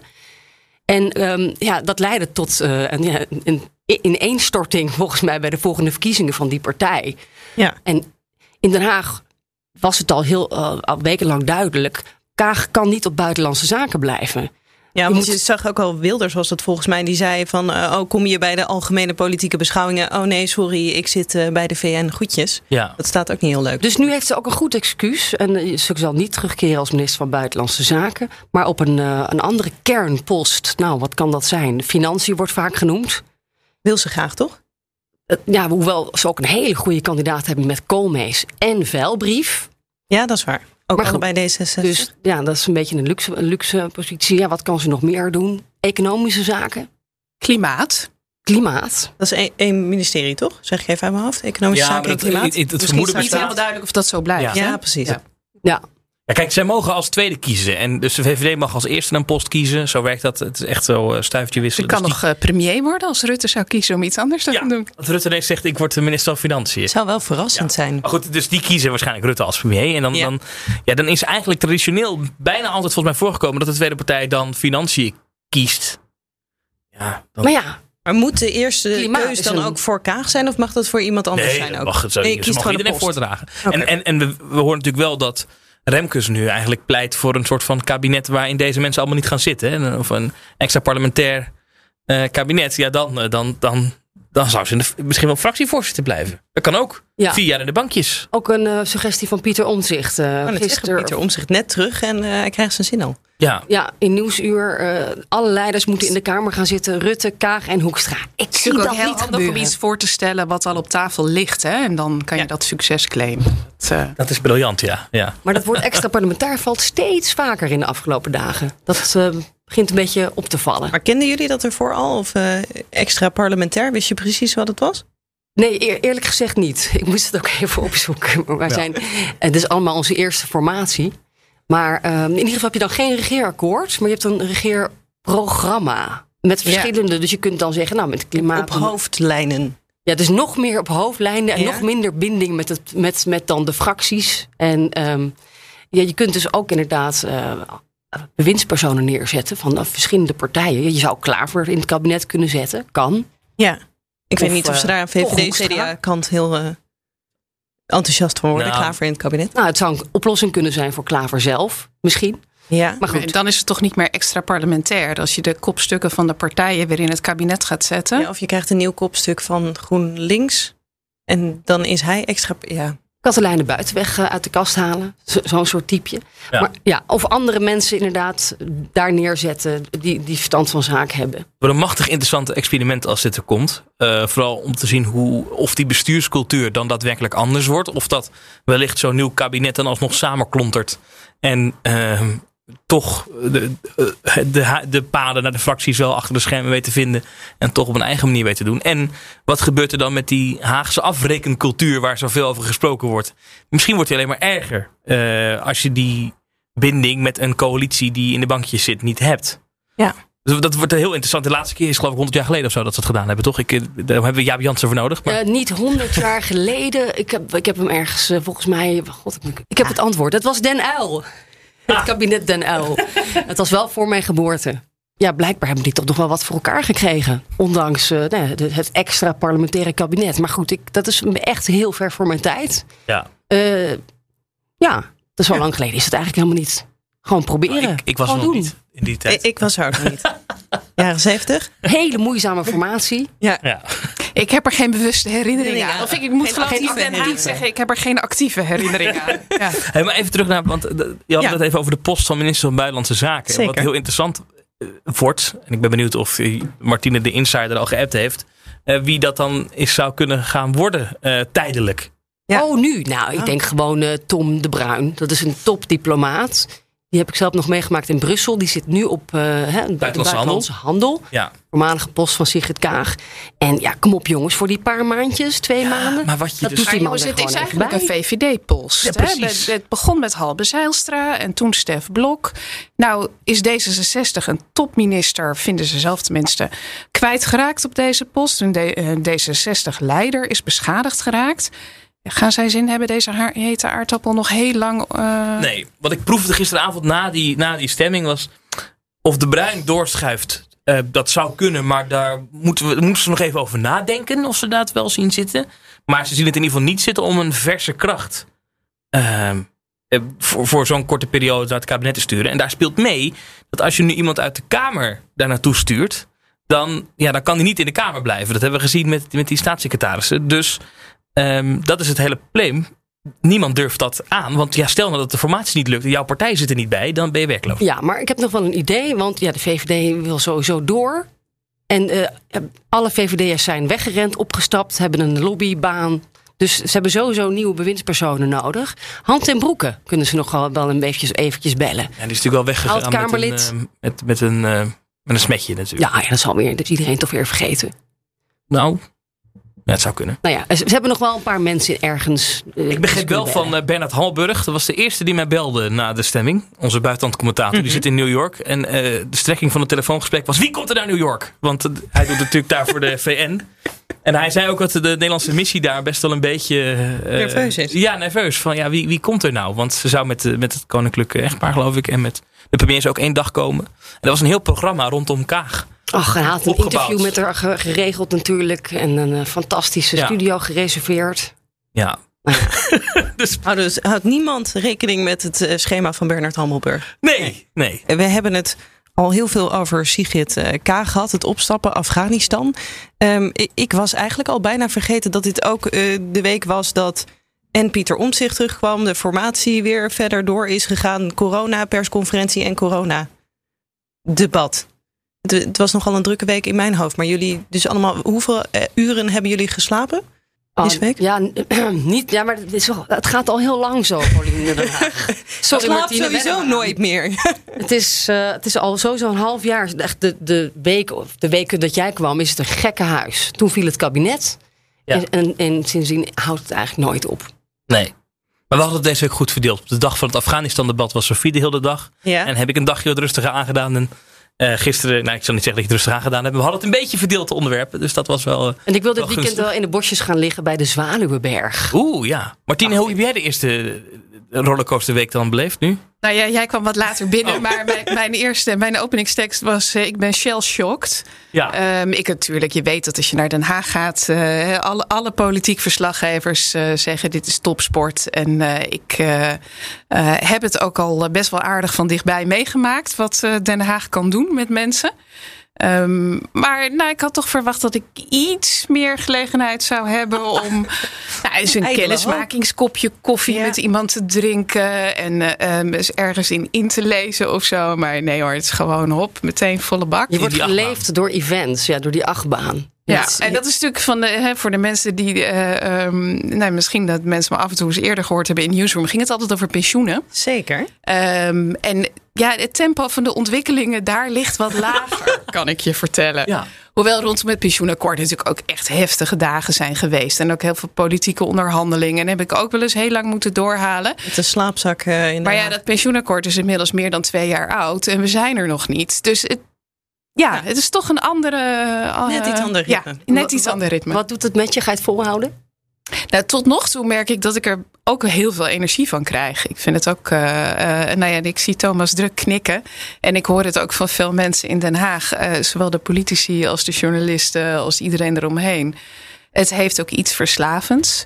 En ehm, ja, dat leidde tot eh, een, een ineenstorting volgens mij bij de volgende verkiezingen van die partij. Ja. En in Den Haag was het al heel eh, al wekenlang duidelijk. Kaag kan niet op buitenlandse zaken blijven. Ja, Je want moet- je zag ook al Wilders was het volgens mij. Die zei van, eh, oh kom je bij de algemene politieke beschouwingen. Oh nee, sorry, ik zit eh, bij de VN. Goedjes. ja, Dat staat ook niet heel leuk. Dus nu heeft ze ook een goed excuus. En eh, ze zal niet terugkeren als minister van Buitenlandse Zaken. Maar op een, een andere kernpost. Nou, wat kan dat zijn? Financiën wordt vaak genoemd. Wil ze graag, toch? Ja, hoewel ze ook een hele goede kandidaat hebben met Koolmees en Vuilbrief. Ja, dat is waar. Ook Maar goed, allebei D66. Dus ja, dat is een beetje een luxe, een luxe positie. Ja, wat kan ze nog meer doen? Economische zaken, Klimaat. klimaat. dat is één, ministerie, toch? Zeg ik even uit mijn hoofd. Economische Ja, zaken en klimaat. het- het Misschien vermoeden straks Niet helemaal duidelijk of dat zo blijft. Ja. Ja, precies. Ja. Ja, Ja, kijk, zij mogen als tweede kiezen. En dus de VVD mag als eerste een post kiezen. Zo werkt dat. Het is echt zo eh, stuiftje Ze wisselen. kan Dus nog eh, premier worden als Rutte zou kiezen om iets anders te gaan doen. ja, dat Rutte ineens zegt, ik word de minister van Financiën. Het zou wel verrassend zijn. Maar goed, dus die kiezen waarschijnlijk Rutte als premier. En dan, Ja. dan, ja, dan is eigenlijk traditioneel bijna altijd volgens mij voorgekomen dat de tweede partij dan Financiën kiest. Ja, dan, maar ja, Maar moet de eerste Klimaat keus dan een- ook voor Kaag zijn? Of mag dat voor iemand anders nee, zijn ook? mag het zo Nee, niet. je Ze kiest iedereen voordragen. En, en, en we, we horen natuurlijk wel dat Remkes nu eigenlijk pleit voor een soort van kabinet waarin deze mensen allemaal niet gaan zitten. Of een extra parlementair eh, kabinet. Ja, dan, eh, dan, dan, dan zou ze in de- misschien wel fractievoorzitter blijven. Dat kan ook. Ja. Vier jaar in de bankjes. ook een eh, suggestie van Pieter Omtzigt. eh Oh, gisteren, Pieter om zich net terug en eh, hij krijgt zijn zin al. Ja, Ja, in Nieuwsuur. eh, alle leiders moeten in de Kamer gaan zitten. Rutte, Kaag en Hoekstra. Ik zie dat heel niet handig om iets voor te stellen wat al op tafel ligt. Hè? En dan kan je dat succes claimen. Dat, eh, dat is briljant, ja. ja. Maar dat woord extra parlementair valt steeds vaker in de afgelopen dagen. Dat eh, begint een beetje op te vallen. Maar kenden jullie dat ervoor al? Of eh, extra parlementair? Wist je precies wat het was? Nee, eer- eerlijk gezegd niet. Ik moest het ook even opzoeken. Maar wij Ja. zijn, het is allemaal onze eerste formatie. Maar ehm, in ieder geval heb je dan geen regeerakkoord, maar je hebt een regeerprogramma. Met verschillende, dus je kunt dan zeggen, nou met klimaat. Op hoofdlijnen. Ja, dus nog meer op hoofdlijnen en Ja. nog minder binding met, het, met, met dan de fracties. En ehm, ja, je kunt dus ook inderdaad eh, bewindspersonen neerzetten van eh, verschillende partijen. Je zou Klaver in het kabinet kunnen zetten, kan. Ja. Ik Of, weet niet of ze eh, daar aan? VVD-CDA-kant heel eh, enthousiast van worden. Nou. Klaver in het kabinet. Nou, het zou een oplossing kunnen zijn voor Klaver zelf, misschien. Ja. Maar en goed, dan is het toch niet meer extra parlementair als je de kopstukken van de partijen weer in het kabinet gaat zetten. Ja, of je krijgt een nieuw kopstuk van GroenLinks. En dan is hij extra. Ja. Katelijne Buitenweg eh, uit de kast halen. Zo- Zo'n soort typeje. Ja. Maar, ja, of andere mensen inderdaad daar neerzetten die, die verstand van zaken hebben. Wordt een machtig interessant experiment als dit er komt. Eh, vooral om te zien hoe, of die bestuurscultuur dan daadwerkelijk anders wordt. Of dat wellicht zo'n nieuw kabinet dan alsnog samenklontert. En ehm, toch de, eh, de, de paden naar de fracties wel achter de schermen weet te vinden. En toch op een eigen manier weet te doen. En wat gebeurt er dan met die Haagse afrekencultuur waar zoveel over gesproken wordt? Misschien wordt die alleen maar erger. eh, als je die binding met een coalitie die in de bankjes zit niet hebt. Ja. Dus dat wordt heel interessant. De laatste keer is geloof ik 100 jaar geleden of zo dat ze het gedaan hebben, toch? Ik, eh, daar hebben we Jaap Jansen voor nodig. Maar Eh, niet honderd jaar geleden. Ik heb, ik heb hem ergens, eh, volgens mij. God, ik, ik heb het antwoord. Het was Den Uil. Het kabinet Den Uil. het was wel voor mijn geboorte. Ja, blijkbaar hebben die toch nog wel wat voor elkaar gekregen. Ondanks eh, nou het extra parlementaire kabinet. Maar goed, ik, dat is echt heel ver voor mijn tijd. ja, Eh, ja, dat is wel lang geleden. Is het eigenlijk helemaal niet. Gewoon proberen. ik, ik was er Gewoon nog doen. niet in die Ik, tijd. ik was er ook nog niet. Jaren zeventig? Hele moeizame formatie. Ja. ja. Ik heb er geen bewuste herinnering Ja. aan. Of ik, ik moet vanaf die zeggen, ik heb er geen actieve herinnering aan. Ja. Hey, maar even terug naar, want eh, je had Ja. het even over de post van minister van Buitenlandse Zaken. Zeker. Wat heel interessant eh, wordt, en ik ben benieuwd of Martine de Insider al geappt heeft, eh, wie dat dan is zou kunnen gaan worden eh, tijdelijk. Ja. Oh, nu? Nou, ik denk gewoon Tom de Bruin. Dat is een topdiplomaat. Die heb ik zelf nog meegemaakt in Brussel. Die zit nu op uh, hè, buitenlandse, handel. Ja. Voormalige post van Sigrid Kaag. En ja, kom op jongens, voor die paar maandjes, twee Ja, maanden. maar wat je dat dus- doet die man er het is eigenlijk even een bij. VVD-post. Ja, hè? precies. Het- Het begon met Halbe Zijlstra en toen Stef Blok. Nou is D66 een topminister, vinden ze zelf tenminste, kwijtgeraakt op deze post. Een D66-leider is beschadigd geraakt. Gaan zij zin hebben, deze hete aardappel, nog heel lang... eh, Nee, wat ik proefde gisteravond na die, na die stemming was. Of de Bruin doorschuift. eh, dat zou kunnen, maar daar moeten, we, moeten ze nog even over nadenken. Of ze dat wel zien zitten. Maar ze zien het in ieder geval niet zitten om een verse kracht. ehm, eh, voor, voor zo'n korte periode naar het kabinet te sturen. En daar speelt mee dat als je nu iemand uit de Kamer daar naartoe stuurt. Dan, ja, dan kan hij niet in de Kamer blijven. Dat hebben we gezien met, met die staatssecretarissen. Dus ehm, dat is het hele probleem niemand durft dat aan. Want ja, stel nou dat de formatie niet lukt en jouw partij zit er niet bij, dan ben je werkloos. Ja, maar ik heb nog wel een idee, want ja, de VVD wil sowieso door. En eh, alle VVD'ers zijn weggerend, opgestapt, hebben een lobbybaan. Dus ze hebben sowieso nieuwe bewindspersonen nodig. Hand en broeken kunnen ze nog wel een eventjes, eventjes bellen. Ja, die is natuurlijk wel weggegaan met een, Oud-Kamerlid. eh, met, met, een, eh, met een smetje natuurlijk. Ja, ja, dat zal weer, dat iedereen toch weer vergeten. Nou, ja, het zou kunnen. Nou ja, ze, ze hebben nog wel een paar mensen ergens. eh, Ik begreep wel van eh, Bernard Halburg. Dat was de eerste die mij belde na de stemming. Onze buitenlandcommentator. Die zit in New York. En eh, de strekking van het telefoongesprek was... Wie komt er naar New York? Want hij doet natuurlijk daar voor de VN. En hij zei ook dat de Nederlandse missie daar best wel een beetje... eh, Nerveus is. Ja, nerveus. Van ja, wie, wie komt er nou? Want ze zou met, met het koninklijke echtpaar geloof ik... en met de premier zou ook één dag komen. En er was een heel programma rondom Kaag. Ach, hij had een opgebouwd. interview met haar ge- geregeld natuurlijk. En een eh, fantastische Ja. studio gereserveerd. Ja, dus, houdt niemand rekening met het eh, schema van Bernard Hammelburg? nee, nee. We hebben het al heel veel over Sigrid eh, Kaag gehad, het opstappen Afghanistan. Ehm, ik, ik was eigenlijk al bijna vergeten dat dit ook eh, de week was dat en Pieter Omtzigt terugkwam, de formatie weer verder door is gegaan, corona persconferentie en corona debat. Het, het was nogal een drukke week in mijn hoofd, maar jullie dus allemaal hoeveel eh, uren hebben jullie geslapen? Deze Oh, week? Ja, niet, ja, maar het, is wel, het gaat al heel lang zo, Pauline Den Haag. Sorry, Slaap Martine, sowieso nooit meer. Het is, eh, het is al sowieso een half jaar. Echt de, de, week, of de weken dat jij kwam, is het een gekke huis. Toen viel het kabinet. Ja. En, en, en sindsdien houdt het eigenlijk nooit op. Nee. Maar we hadden het deze week goed verdeeld. Op de dag van het Afghanistan-debat was Sofie de hele dag. Ja. En heb ik een dagje wat rustiger aangedaan. En eh, gisteren, nou ik zal niet zeggen dat ik het rustig aangedaan heb. We hadden het een beetje verdeeld, de onderwerpen. Dus dat was wel... eh, En ik wil dit weekend wel in de bosjes gaan liggen bij de Zwaluwenberg. Oeh, ja. Martine, hoe heb jij de eerste rollercoasterweek dan beleefd nu? Nou ja, jij kwam wat later binnen, Oh. maar mijn, mijn eerste, mijn openingstekst was: eh, Ik ben shell shocked. Ja. Ehm, ik natuurlijk, je weet dat als je naar Den Haag gaat, eh, alle, alle politiek verslaggevers eh, zeggen: Dit is topsport. En ik heb het ook al best wel aardig van dichtbij meegemaakt, wat Den Haag kan doen met mensen. Ehm, maar nou, ik had toch verwacht dat ik iets meer gelegenheid zou hebben om nou, eens een kennismakingskopje koffie Ja. met iemand te drinken en eh, ehm, eens ergens in in te lezen of zo. Maar nee hoor, het is gewoon hop, meteen volle bak. Je wordt geleefd door events, ja, door die achtbaan. Ja, en dat is natuurlijk van de, hè, voor de mensen die, eh, ehm, nou, misschien dat mensen me af en toe eens eerder gehoord hebben in Newsroom, ging het altijd over pensioenen. Zeker. Ehm, en ja, het tempo van de ontwikkelingen daar ligt wat lager, kan ik je vertellen. Ja. Hoewel rondom het pensioenakkoord natuurlijk ook echt heftige dagen zijn geweest. En ook heel veel politieke onderhandelingen. En heb ik ook wel eens heel lang moeten doorhalen. Met de slaapzak eh, in de Maar ja, dat pensioenakkoord is inmiddels meer dan twee jaar oud. En we zijn er nog niet. Dus het, ja, het is toch een andere... eh, Net iets ander Ja, ritme. net iets ander ritme. Wat doet het met je? Ga je het volhouden? Nou, tot nog toe merk ik dat ik er ook heel veel energie van krijg. Ik vind het ook, eh, eh, nou ja, ik zie Thomas druk knikken. En ik hoor het ook van veel mensen in Den Haag. eh, zowel de politici als de journalisten, als iedereen eromheen. Het heeft ook iets verslavends.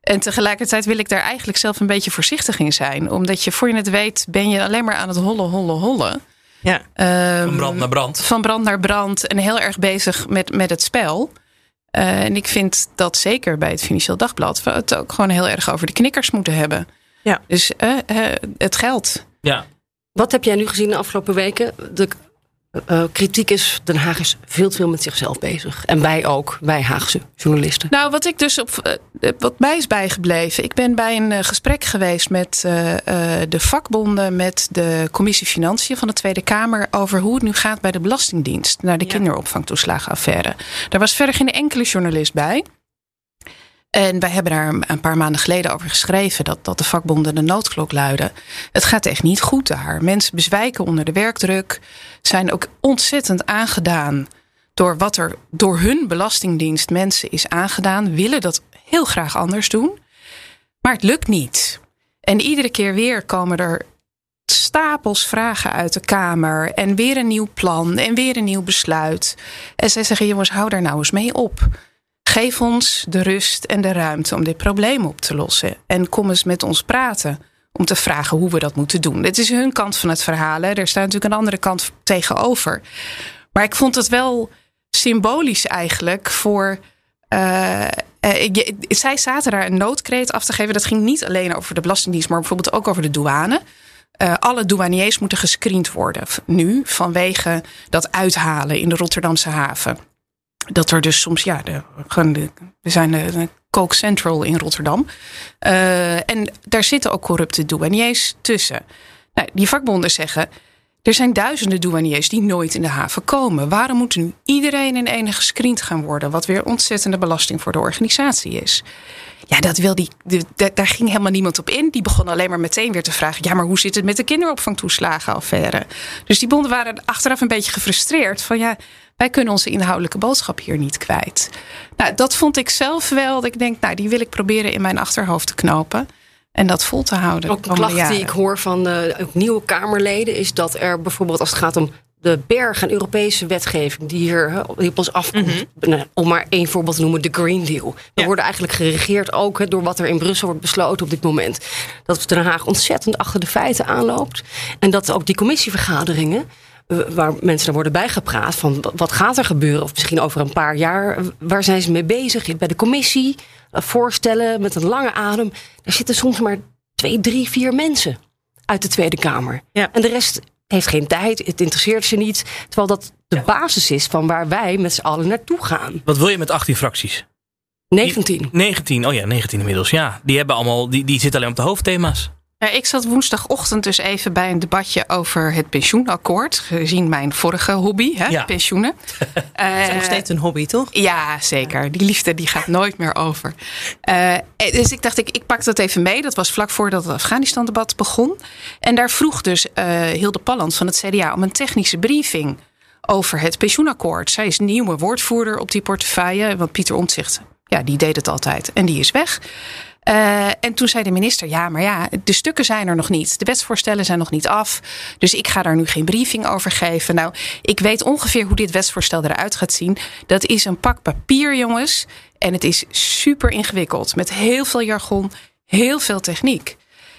En tegelijkertijd wil ik daar eigenlijk zelf een beetje voorzichtig in zijn. Omdat je voor je het weet, ben je alleen maar aan het hollen, hollen, hollen. Ja. Ehm, Van brand naar brand. van brand naar brand en heel erg bezig met, met het spel. Eh, en ik vind dat zeker bij het Financieel Dagblad we het ook gewoon heel erg over de knikkers moeten hebben. Ja. Dus eh, eh, het geld. Ja. Wat heb jij nu gezien de afgelopen weken? De uh, kritiek is, Den Haag is veel te veel met zichzelf bezig. En wij ook, wij Haagse journalisten. Nou, wat ik dus op uh, wat mij is bijgebleven. Ik ben bij een uh, gesprek geweest met de vakbonden, met de commissie Financiën van de Tweede Kamer over hoe het nu gaat bij de Belastingdienst naar de ja. kinderopvangtoeslagenaffaire. Daar was verder geen enkele journalist bij. En wij hebben daar een paar maanden geleden over geschreven dat, dat de vakbonden de noodklok luiden. Het gaat echt niet goed daar. Mensen bezwijken onder de werkdruk, zijn ook ontzettend aangedaan door wat er door hun belastingdienst mensen is aangedaan, willen dat heel graag anders doen. Maar het lukt niet. En iedere keer weer komen er stapels vragen uit de Kamer. En weer een nieuw plan en weer een nieuw besluit. En zij zeggen: jongens, hou daar nou eens mee op. Geef ons de rust en de ruimte om dit probleem op te lossen. En kom eens met ons praten om te vragen hoe we dat moeten doen. Dit is hun kant van het verhaal. Er staat natuurlijk een andere kant tegenover. Maar ik vond het wel symbolisch eigenlijk voor. Uh, uh, zij zaten daar een noodkreet af te geven. Dat ging niet alleen over de Belastingdienst, maar bijvoorbeeld ook over de douane. Uh, alle douaniers moeten gescreend worden nu vanwege dat uithalen in de Rotterdamse haven dat er dus soms, ja, de, we zijn de, Coke Central in Rotterdam. Uh, en daar zitten ook corrupte douaniers tussen. Nou, die vakbonden zeggen, er zijn duizenden douaniers die nooit in de haven komen. Waarom moet nu iedereen in ene gescreend gaan worden? Wat weer ontzettende belasting voor de organisatie is. Ja, dat wil die, daar ging helemaal niemand op in. Die begon alleen maar meteen weer te vragen: ja, maar hoe zit het met de kinderopvangtoeslagenaffaire? Dus die bonden waren achteraf een beetje gefrustreerd van ja, wij kunnen onze inhoudelijke boodschap hier niet kwijt. Nou, dat vond ik zelf wel. Dat ik denk, nou, die wil ik proberen in mijn achterhoofd te knopen. En dat vol te houden. Ook een klacht die ik hoor van uh, nieuwe Kamerleden is dat er bijvoorbeeld als het gaat om de berg aan Europese wetgeving die hier die op ons afkomt. Mm -hmm. Om maar één voorbeeld te noemen, de Green Deal. We ja. worden eigenlijk geregeerd ook door wat er in Brussel wordt besloten op dit moment. Dat Den Haag ontzettend achter de feiten aanloopt. En dat ook die commissievergaderingen waar mensen er worden bijgepraat van wat gaat er gebeuren? Of misschien over een paar jaar waar zijn ze mee bezig? Bij de commissie voorstellen met een lange adem. Daar zitten soms maar twee drie vier mensen uit de Tweede Kamer. Ja. en de rest heeft geen tijd het interesseert ze niet. Terwijl dat de ja. basis is van waar wij met z'n allen naartoe gaan. Wat wil je met 18 fracties? 19 19 oh ja 19 inmiddels. Ja die hebben allemaal die, die zitten alleen op de hoofdthema's ik zat woensdagochtend dus even bij een debatje over het pensioenakkoord. Gezien mijn vorige hobby, hè, ja. pensioenen. Het is nog steeds een hobby, toch? Ja, zeker. Die liefde die gaat nooit meer over. Uh, dus ik dacht, ik, ik pak dat even mee. Dat was vlak voordat het Afghanistan-debat begon. En daar vroeg dus uh, Hilde Palland van het CDA om een technische briefing over het pensioenakkoord. Zij is nieuwe woordvoerder op die portefeuille. Want Pieter Omtzigt, ja, die deed het altijd. En die is weg. Uh, en toen zei de minister: Ja, maar ja, de stukken zijn er nog niet. De wetsvoorstellen zijn nog niet af. Dus ik ga daar nu geen briefing over geven. Nou, ik weet ongeveer hoe dit wetsvoorstel eruit gaat zien. Dat is een pak papier, jongens. En het is super ingewikkeld. Met heel veel jargon, heel veel techniek.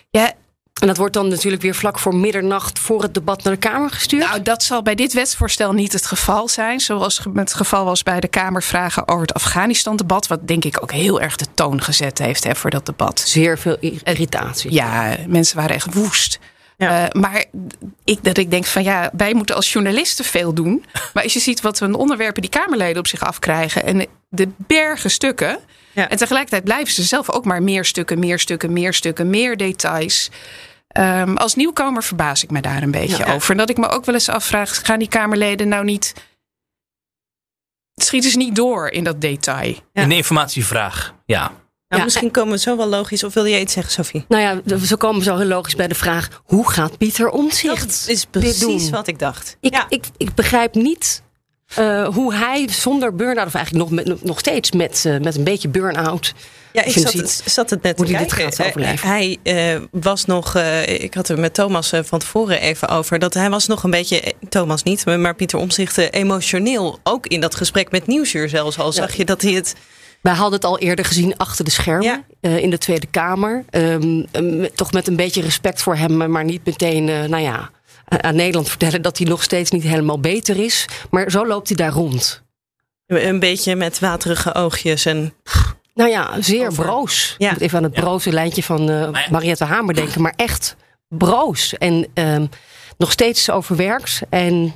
Ja, en dat wordt dan natuurlijk weer vlak voor middernacht voor het debat naar de Kamer gestuurd? Nou, dat zal bij dit wetsvoorstel niet het geval zijn. Zoals het geval was bij de Kamervragen over het Afghanistan-debat. Wat denk ik ook heel erg de toon gezet heeft hè, voor dat debat. Zeer veel irritatie. Ja, mensen waren echt woest. Ja. Uh, maar ik, dat ik denk van ja, wij moeten als journalisten veel doen. Maar als je ziet wat een onderwerpen die Kamerleden op zich afkrijgen. En de bergen stukken. Ja. En tegelijkertijd blijven ze zelf ook maar meer stukken, meer stukken, meer stukken, meer details. Um, als nieuwkomer verbaas ik me daar een beetje ja. over. En dat ik me ook wel eens afvraag: gaan die Kamerleden nou niet. Schieten ze niet door in dat detail? Ja. Een informatievraag, ja. Nou, misschien komen we zo wel logisch. Of wil je iets zeggen, Sophie? Nou ja, zo komen we zo heel logisch bij de vraag: hoe gaat Pieter Omtzigt? Dat is precies wat ik dacht. Ik, ik, ik begrijp niet uh, hoe hij zonder burn-out, of eigenlijk nog, met, nog steeds met, uh, met een beetje burn-out. Ja, ik zat het, zat het, net hoe te kijken. Dit gaat overleven. Hij uh, was nog, ik had er met Thomas van tevoren even over, dat hij was nog een beetje, Thomas niet, maar Pieter Omzicht emotioneel. Ook in dat gesprek met Nieuwsuur zelfs al zag je dat hij het... Wij hadden het al eerder gezien achter de schermen ja. in de Tweede Kamer. Um, toch met een beetje respect voor hem, maar niet meteen, nou ja aan Nederland vertellen dat hij nog steeds niet helemaal beter is. Maar zo loopt hij daar rond. Een beetje met waterige oogjes en. Nou ja, zeer over. broos. Ja. Ik moet even aan het ja. broze lijntje van uh, Mariette Hamer denken, maar echt broos. En um, nog steeds overwerkt. En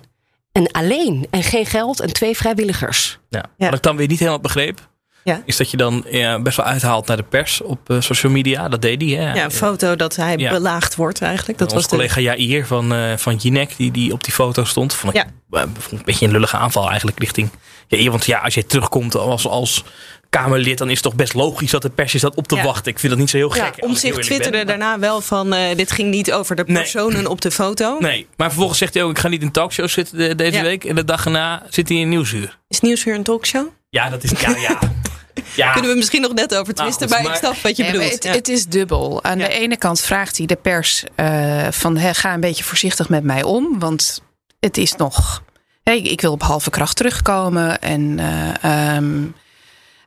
En alleen. En geen geld en twee vrijwilligers. Ja. Ja. Wat ik dan weer niet helemaal begreep. Ja. Is dat je dan ja, best wel uithaalt naar de pers op eh, social media. Dat deed hij. Hè? Ja, een foto dat hij Ja. belaagd wordt eigenlijk. Dat was de, collega Jair van, eh van Jinek, die, die op die foto stond. Vond ik, eh, vond een beetje een lullige aanval eigenlijk richting Jair. Want ja, als je terugkomt als, als Kamerlid, dan is het toch best logisch dat de pers je staat op te Ja. wachten. Ik vind dat niet zo heel gek. ja, om zich twitterde ben. daarna wel van dit ging niet over de Nee. personen op de foto. Nee, maar vervolgens zegt hij ook, ik ga niet in talkshows zitten de- deze Ja. week. En de dag erna zit hij in Nieuwsuur. Is Nieuwsuur een talkshow? Ja, dat is, ja, ja. ja. Kunnen we misschien nog net over twisten, goed, maar, maar- ik snap wat je bedoelt. het, Ja. het is dubbel. Aan Ja. de ene kant vraagt hij de pers eh, van hè, ga een beetje voorzichtig met mij om. Want het is nog. hè, ik wil op halve kracht terugkomen. En eh, ehm,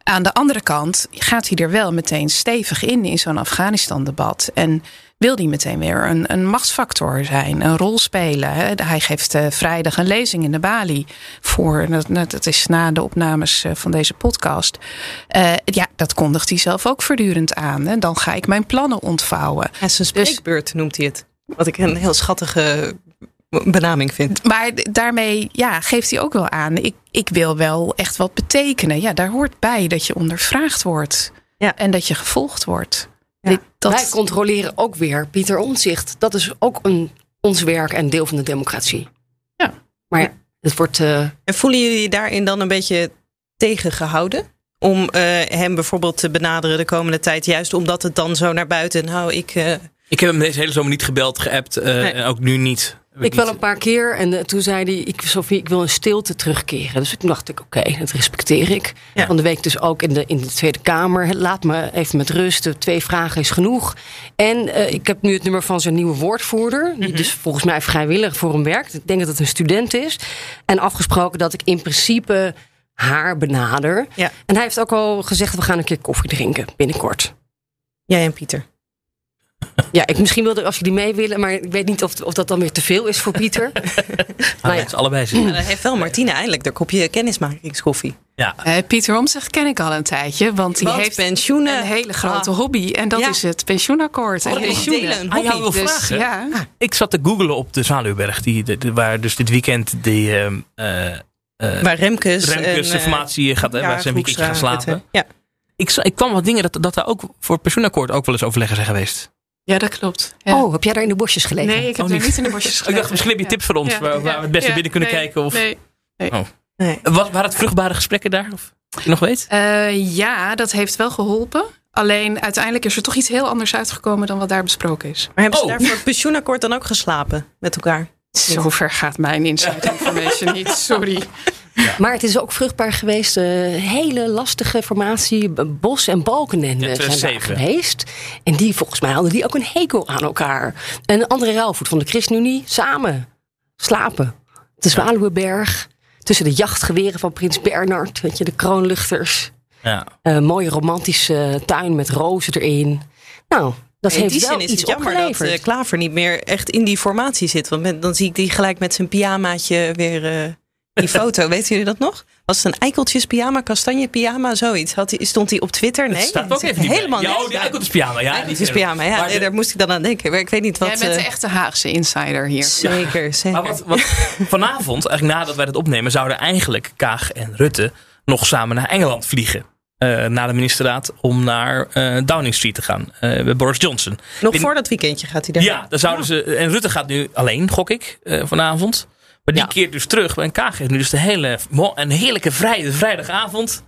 aan de andere kant gaat hij er wel meteen stevig in in zo'n Afghanistan-debat. En wil hij meteen weer een, een machtsfactor zijn, een rol spelen. Hij geeft eh, vrijdag een lezing in de Bali voor, dat, dat is na de opnames eh, van deze podcast. Eh, ja, dat kondigt hij zelf ook voortdurend aan. Hè. Dan ga ik mijn plannen ontvouwen. Ja, zijn Dus- spreekbeurt noemt hij het. Wat ik een heel schattige benaming vind. Maar daarmee ja, geeft hij ook wel aan, ik, ik wil wel echt wat betekenen. Ja, daar hoort bij dat je ondervraagd wordt. Ja. En dat je gevolgd wordt. Ja. Dit- dat, Wij controleren ook weer Pieter Omzicht. Dat is ook een, ons werk en deel van de democratie. Ja. Maar ja, het wordt... eh, En voelen jullie je daarin dan een beetje tegengehouden? Om eh, hem bijvoorbeeld te benaderen de komende tijd. Juist omdat het dan zo naar buiten. Nou, ik. eh, Ik heb hem deze hele zomer niet gebeld, geappt. eh, Nee. En ook nu niet. Ik wel een paar keer en eh, toen zei hij, ik, Sophie, ik wil een stilte terugkeren. Dus toen dacht ik, oké, dat respecteer ik. Ja. Van de week dus ook in de, in de Tweede Kamer. Laat me even met rust, twee vragen is genoeg. En eh, ik heb nu het nummer van zijn nieuwe woordvoerder. Die dus volgens mij vrijwillig voor hem werkt. Ik denk dat het een student is. En afgesproken dat ik in principe haar benader. Ja. En hij heeft ook al gezegd, we gaan een keer koffie drinken binnenkort. jij en Pieter. Ja, ik misschien wilde als jullie mee willen, maar ik weet niet of, of dat dan weer te veel is voor Pieter. Ah, nou ja. het is allebei zin. Maar dan heeft wel Martina eindelijk haar kopje kennismakingskoffie. Ja. Eh, Pieter Omtzigt ken ik al een tijdje. Want die Want heeft pensioenen. een hele grote Ah. hobby. En dat Ja. is het pensioenakkoord. Oh, En pensioenen. Een Aan jou hobby. wil Dus, vragen. ja. Ik zat te googlen op de Zwaluwberg. Die, de, de- waar dus dit weekend die ehm, eh, eh, Waar Remkes. Remkes en, formatie gaat, hè, ja, waar ze een weekendje gaan slapen. het, Ja. Ik, ik kwam wat dingen dat, dat daar ook voor pensioenakkoord ook wel eens overleggen zijn geweest. Ja, dat klopt. Ja. Oh, heb jij daar in de bosjes gelegen? nee, ik heb Oh, niet. niet in de bosjes Ik dacht, gelegen. misschien heb je tips voor ons Ja, waar, we het beste ja, binnen kunnen nee, kijken. Of, Nee. Nee. Wat, waren het vruchtbare gesprekken daar? Of je nog weet? Eh, ja, dat heeft wel geholpen. Alleen uiteindelijk is er toch iets heel anders uitgekomen dan wat daar besproken is. Maar hebben ze Oh. daar voor het pensioenakkoord dan ook geslapen met elkaar? Zover gaat mijn inside information niet. Sorry. Maar het is ook vruchtbaar geweest. eh, hele lastige formatie. Bos en Balkenende Ja, zijn daar 2007. geweest. En die, volgens mij hadden die ook een hekel aan elkaar. En André Rauwvoet van de ChristenUnie samen slapen. De Zwaluwenberg. Tussen de jachtgeweren van Prins Bernard. Weet je, de kroonluchters. Ja. Een mooie romantische tuin met rozen erin. Nou, dat in heeft die wel zin is iets het jammer dat opgeleverd. eh, Klaver niet meer echt in die formatie zit. Want met- dan zie ik die gelijk met zijn pyjamaatje weer eh, die foto. Weten jullie dat nog? Was het een eikeltjes pyjama, kastanje pyjama, zoiets? Had hij, stond hij op Twitter? Nee, Het staat ook dat even zegt niet helemaal bij. Ja, oh, die eikeltjes pyjama. Ja, Eikeltjes die- pyjama, ja. Nee, de- daar moest ik dan aan denken. Maar ik weet niet wat... Jij bent de eh, echte Haagse insider hier. Zeker, zeker. Maar wat, wat vanavond, eigenlijk nadat wij het opnemen, zouden eigenlijk Kaag en Rutte nog samen naar Engeland vliegen. eh naar de ministerraad om naar eh, Downing Street te gaan. eh bij Boris Johnson. Nog Bin- voor dat weekendje gaat hij daar. Ja, dan zouden ze. En Rutte gaat nu alleen, gok ik, eh, vanavond. Maar die Ja. keert dus terug. En Kaag heeft nu dus de hele, een heerlijke vrije vrijdagavond.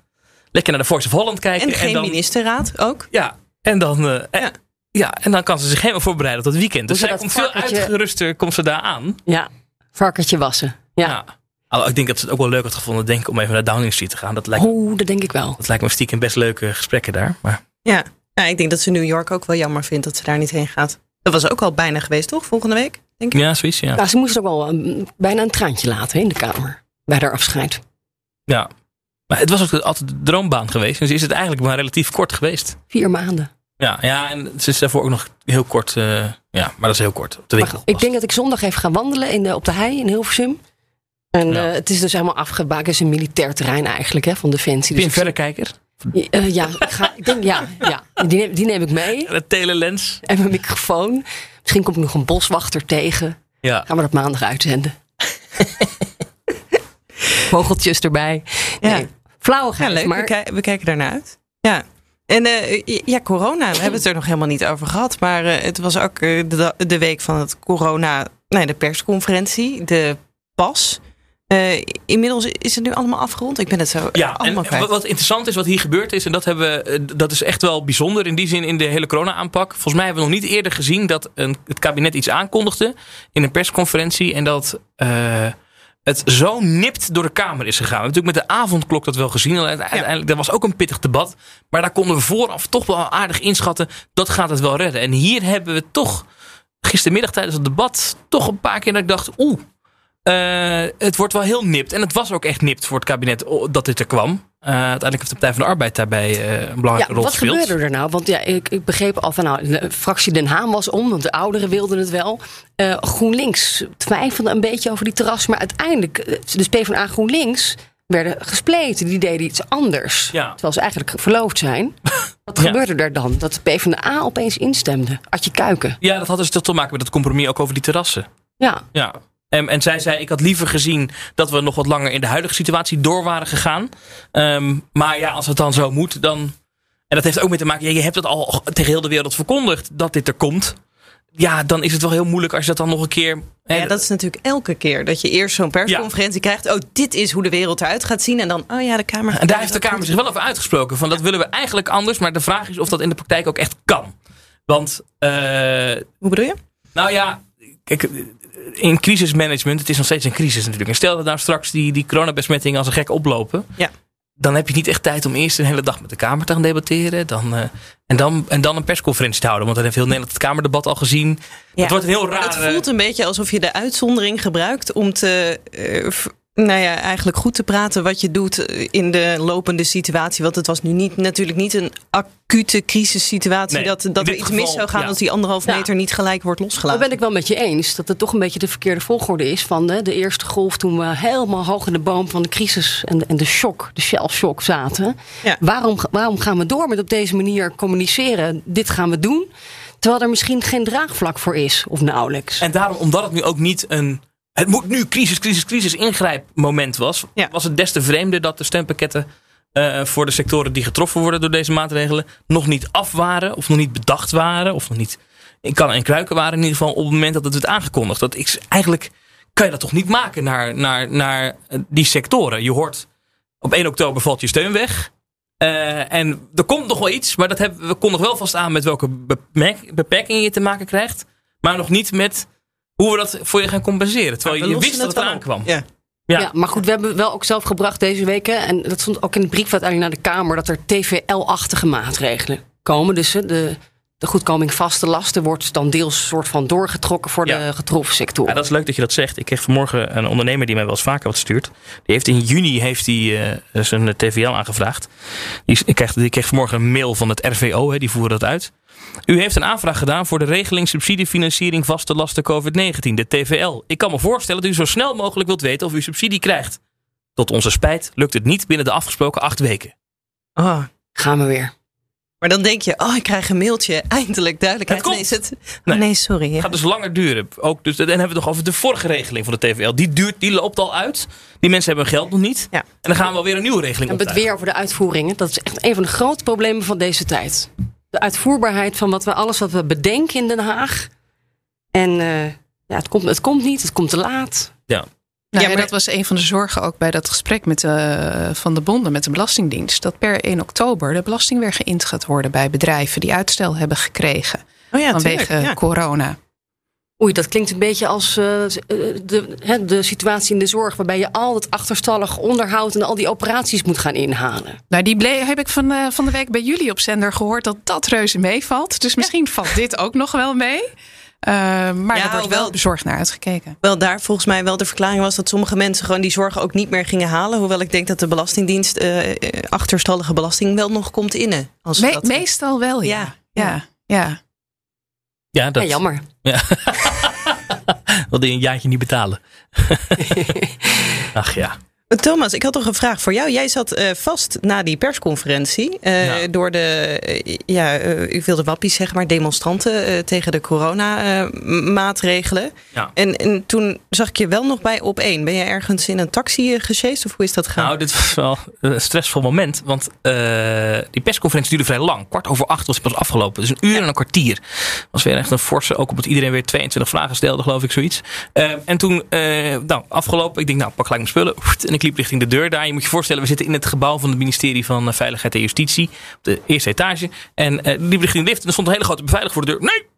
Lekker naar de Voice of Holland kijken. En geen dan, ministerraad ook. Ja, en dan, eh, en- Ja. ja. en dan kan ze zich helemaal voorbereiden op dat weekend. Dus zij ze komt veel uitgeruster komt ze daar aan. Ja, varkentje wassen. Ja. Ja. Alhoewel, ik denk dat ze het ook wel leuk had gevonden denk, ik, om even naar Downing Street te gaan. Dat lijkt, Oh, dat denk ik wel. dat lijkt me stiekem best leuke gesprekken daar. Maar Ja. ja, ik denk dat ze New York ook wel jammer vindt dat ze daar niet heen gaat. Dat was ook al bijna geweest, toch? Volgende week, denk ik. ja, zoiets. Ja. Ze moest ook wel een- bijna een traantje laten hè, in de kamer. Bij haar afscheid. ja. Maar het was ook altijd de droombaan geweest. Dus is het eigenlijk maar relatief kort geweest. Vier maanden. Ja, ja en ze is daarvoor ook nog heel kort. eh, ja, maar dat is heel kort. Op de winkel. ik denk dat ik zondag even ga wandelen in de, op de hei in Hilversum. En Ja. eh, het is dus helemaal afgebakend. Het is een militair terrein eigenlijk hè, van Defensie. Heb je Dus een verrekijker? eh, ja, ik, ga, ik denk, ja, ja die, neem, die neem ik mee. Een telelens? En mijn microfoon. Misschien kom ik nog een boswachter tegen. Ja. Gaan we dat maandag uitzenden. Vogeltjes erbij. Ja. Nee, flauwigheid, Ja, leuk. maar We, ki- we kijken daarnaar uit. Ja. En eh, ja, corona, we hebben het er nog helemaal niet over gehad. Maar eh, het was ook eh, de, de week van het corona, nee, de persconferentie, de pas. Eh, inmiddels is het nu allemaal afgerond. Ik ben het zo Ja, en allemaal kwijt. wat, interessant is wat hier gebeurd is, en dat, hebben we, eh, dat is echt wel bijzonder in die zin in de hele corona-aanpak. Volgens mij hebben we nog niet eerder gezien dat een, het kabinet iets aankondigde in een persconferentie en dat eh, het zo nipt door de Kamer is gegaan. We hebben natuurlijk met de avondklok dat wel gezien. Uiteindelijk, dat was ook een pittig debat. Maar daar konden we vooraf toch wel aardig inschatten, dat gaat het wel redden. En hier hebben we toch gistermiddag tijdens het debat toch een paar keer dat ik dacht, oeh, eh, het wordt wel heel nipt. En het was ook echt nipt voor het kabinet dat dit er kwam. Eh, uiteindelijk heeft de Partij van de Arbeid daarbij eh, een belangrijke Ja, rol wat gespeeld. gebeurde er nou? Want ja, ik, ik begreep al van nou, de fractie Den Haan was om, want de ouderen wilden het wel. GroenLinks twijfelde een beetje over die terras, maar uiteindelijk, dus PvdA GroenLinks werden gespleten. Die deden iets anders. Ja. Terwijl ze eigenlijk verloofd zijn. Wat Ja. gebeurde er dan? Dat de PvdA opeens instemde. Adje Kuiken. Ja, dat had dus te maken met het compromis ook over die terrassen. Ja, Ja. En, en zij zei, ik had liever gezien dat we nog wat langer in de huidige situatie door waren gegaan. Ehm, maar ja, als het dan zo moet, dan... En dat heeft ook mee te maken, je hebt het al tegen heel de wereld verkondigd dat dit er komt. Ja, dan is het wel heel moeilijk als je dat dan nog een keer... hè, Ja, dat is natuurlijk elke keer dat je eerst zo'n persconferentie krijgt. Oh, dit is hoe de wereld eruit gaat zien. En dan, oh ja, de Kamer. En daar heeft de Kamer zich wel over uitgesproken. Van dat willen we eigenlijk anders. Maar de vraag is of dat in de praktijk ook echt kan. Want, eh, Hoe bedoel je? nou ja, kijk, in crisismanagement, het is nog steeds een crisis natuurlijk. En stel dat nou straks die, die coronabesmettingen als een gek oplopen. Ja. Dan heb je niet echt tijd om eerst een hele dag met de Kamer te gaan debatteren. Dan, eh, en, dan, en dan een persconferentie te houden. Want dan heeft heel Nederland het Kamerdebat al gezien. Ja. Het wordt een heel raar... Het voelt een beetje alsof je de uitzondering gebruikt om te. eh, nou ja, eigenlijk goed te praten wat je doet eh, in de lopende situatie. Want het was nu niet, natuurlijk niet een acute crisissituatie. Nee, dat dat er iets mis zou gaan ja. als die anderhalf Ja. meter niet gelijk wordt dat losgelaten. ben ik wel met je eens. Dat het toch een beetje de verkeerde volgorde is van de, de eerste golf. Toen we helemaal hoog in de boom van de crisis en de, en de shock, de shell shock zaten. Ja. Waarom, waarom gaan we door met op deze manier communiceren? Dit gaan we doen. Terwijl er misschien geen draagvlak voor is, of nauwelijks. En daarom, omdat het nu ook niet een. Het moet nu crisis, crisis, crisis ingrijpmoment was. Ja. Was het des te vreemder dat de steunpakketten. eh, voor de sectoren die getroffen worden door deze maatregelen. nog niet af waren. of nog niet bedacht waren. of nog niet in kan en kruiken waren. in ieder geval op het moment dat het werd aangekondigd. Dat is eigenlijk. kan je dat toch niet maken naar, naar, naar eh, die sectoren. Je hoort. op 1 oktober valt je steun weg. Eh, en er komt nog wel iets, maar dat hebben, we konden nog wel vast aan met welke beperk- beperkingen je te maken krijgt. Maar nog niet met hoe we dat voor je gaan compenseren. Terwijl je wist dat het eraan kwam. Ja. Ja. Ja. maar goed, we hebben wel ook zelf gebracht deze weken. En dat stond ook in de brief uiteindelijk naar de Kamer. dat er TVL-achtige maatregelen komen. Dus de, de goedkoming vaste lasten wordt dan deels soort van doorgetrokken voor Ja. de getroffen sectoren. Ja, dat is leuk dat je dat zegt. Ik kreeg vanmorgen een ondernemer die mij wel eens vaker wat stuurt. Die heeft in juni heeft die, eh, zijn TVL aangevraagd. Die, ik kreeg, die kreeg vanmorgen een mail van het RVO, hè, die voeren dat uit. U heeft een aanvraag gedaan voor de regeling subsidiefinanciering vaste lasten COVID-19, de TVL. Ik kan me voorstellen dat u zo snel mogelijk wilt weten of u subsidie krijgt. Tot onze spijt lukt het niet binnen de afgesproken acht weken. Oh. Gaan we weer. Maar dan denk je, oh, ik krijg een mailtje. Eindelijk duidelijkheid. Het Nee, is het. Oh, Nee. nee, sorry. Ja. Het gaat dus langer duren. Ook dus, en dan hebben we het nog over de vorige regeling van de TVL. Die, duurt, die loopt al uit. Die mensen hebben hun geld nog niet. Ja. En dan gaan we alweer een nieuwe regeling En het weer over de uitvoeringen. Dat is echt een van de grote problemen van deze tijd. De uitvoerbaarheid van wat we, alles wat we bedenken in Den Haag. En eh, ja, het, komt, het komt niet, het komt te laat. Ja. Nou, Ja, ja, maar- dat was een van de zorgen ook bij dat gesprek met de, van de bonden met de Belastingdienst. Dat per 1 oktober de belasting weer geïnd gaat worden bij bedrijven die uitstel hebben gekregen Oh ja, vanwege tuurlijk, ja. corona. Oei, dat klinkt een beetje als eh, de, hè, de situatie in de zorg... waarbij je al het achterstallig onderhoud en al die operaties moet gaan inhalen. Nou, die ble- heb ik van, eh, van de week bij jullie op zender gehoord dat dat reuze meevalt. Dus misschien valt dit ook nog wel mee. Eh, maar Ja, er wordt wel bezorgd naar uitgekeken. Wel daar volgens mij wel de verklaring was dat sommige mensen gewoon die zorg ook niet meer gingen halen. Hoewel ik denk dat de Belastingdienst eh, eh, achterstallige belasting wel nog komt innen. Als Me- dat, meestal wel, ja. Ja, Ja, ja. Ja, dat Ja, jammer. wilde je een jaartje niet betalen. Ach ja. Thomas, ik had toch een vraag voor jou. Jij zat uh, vast na die persconferentie uh, ja. door de, uh, ja, ik wilde wappies zeg maar, demonstranten tegen de coronamaatregelen. Ja. En, en toen zag ik je wel nog bij op één. Ben je ergens in een taxi gesjeest of hoe is dat gegaan? Nou, dit was wel een stressvol moment, want die persconferentie duurde vrij lang. Kwart over acht was het pas afgelopen. Dus een uur ja. en een kwartier. Was weer echt een forse, ook omdat iedereen weer 22 vragen stelde, geloof ik, zoiets. en toen, nou, afgelopen, ik denk, nou, pak gelijk mijn spullen. En ik liep richting de deur daar. Je moet je voorstellen, we zitten in het gebouw van het ministerie van eh, Veiligheid en Justitie. Op de eerste etage. En uh, liep richting de lift en er stond een hele grote beveiliger voor de deur. Nee!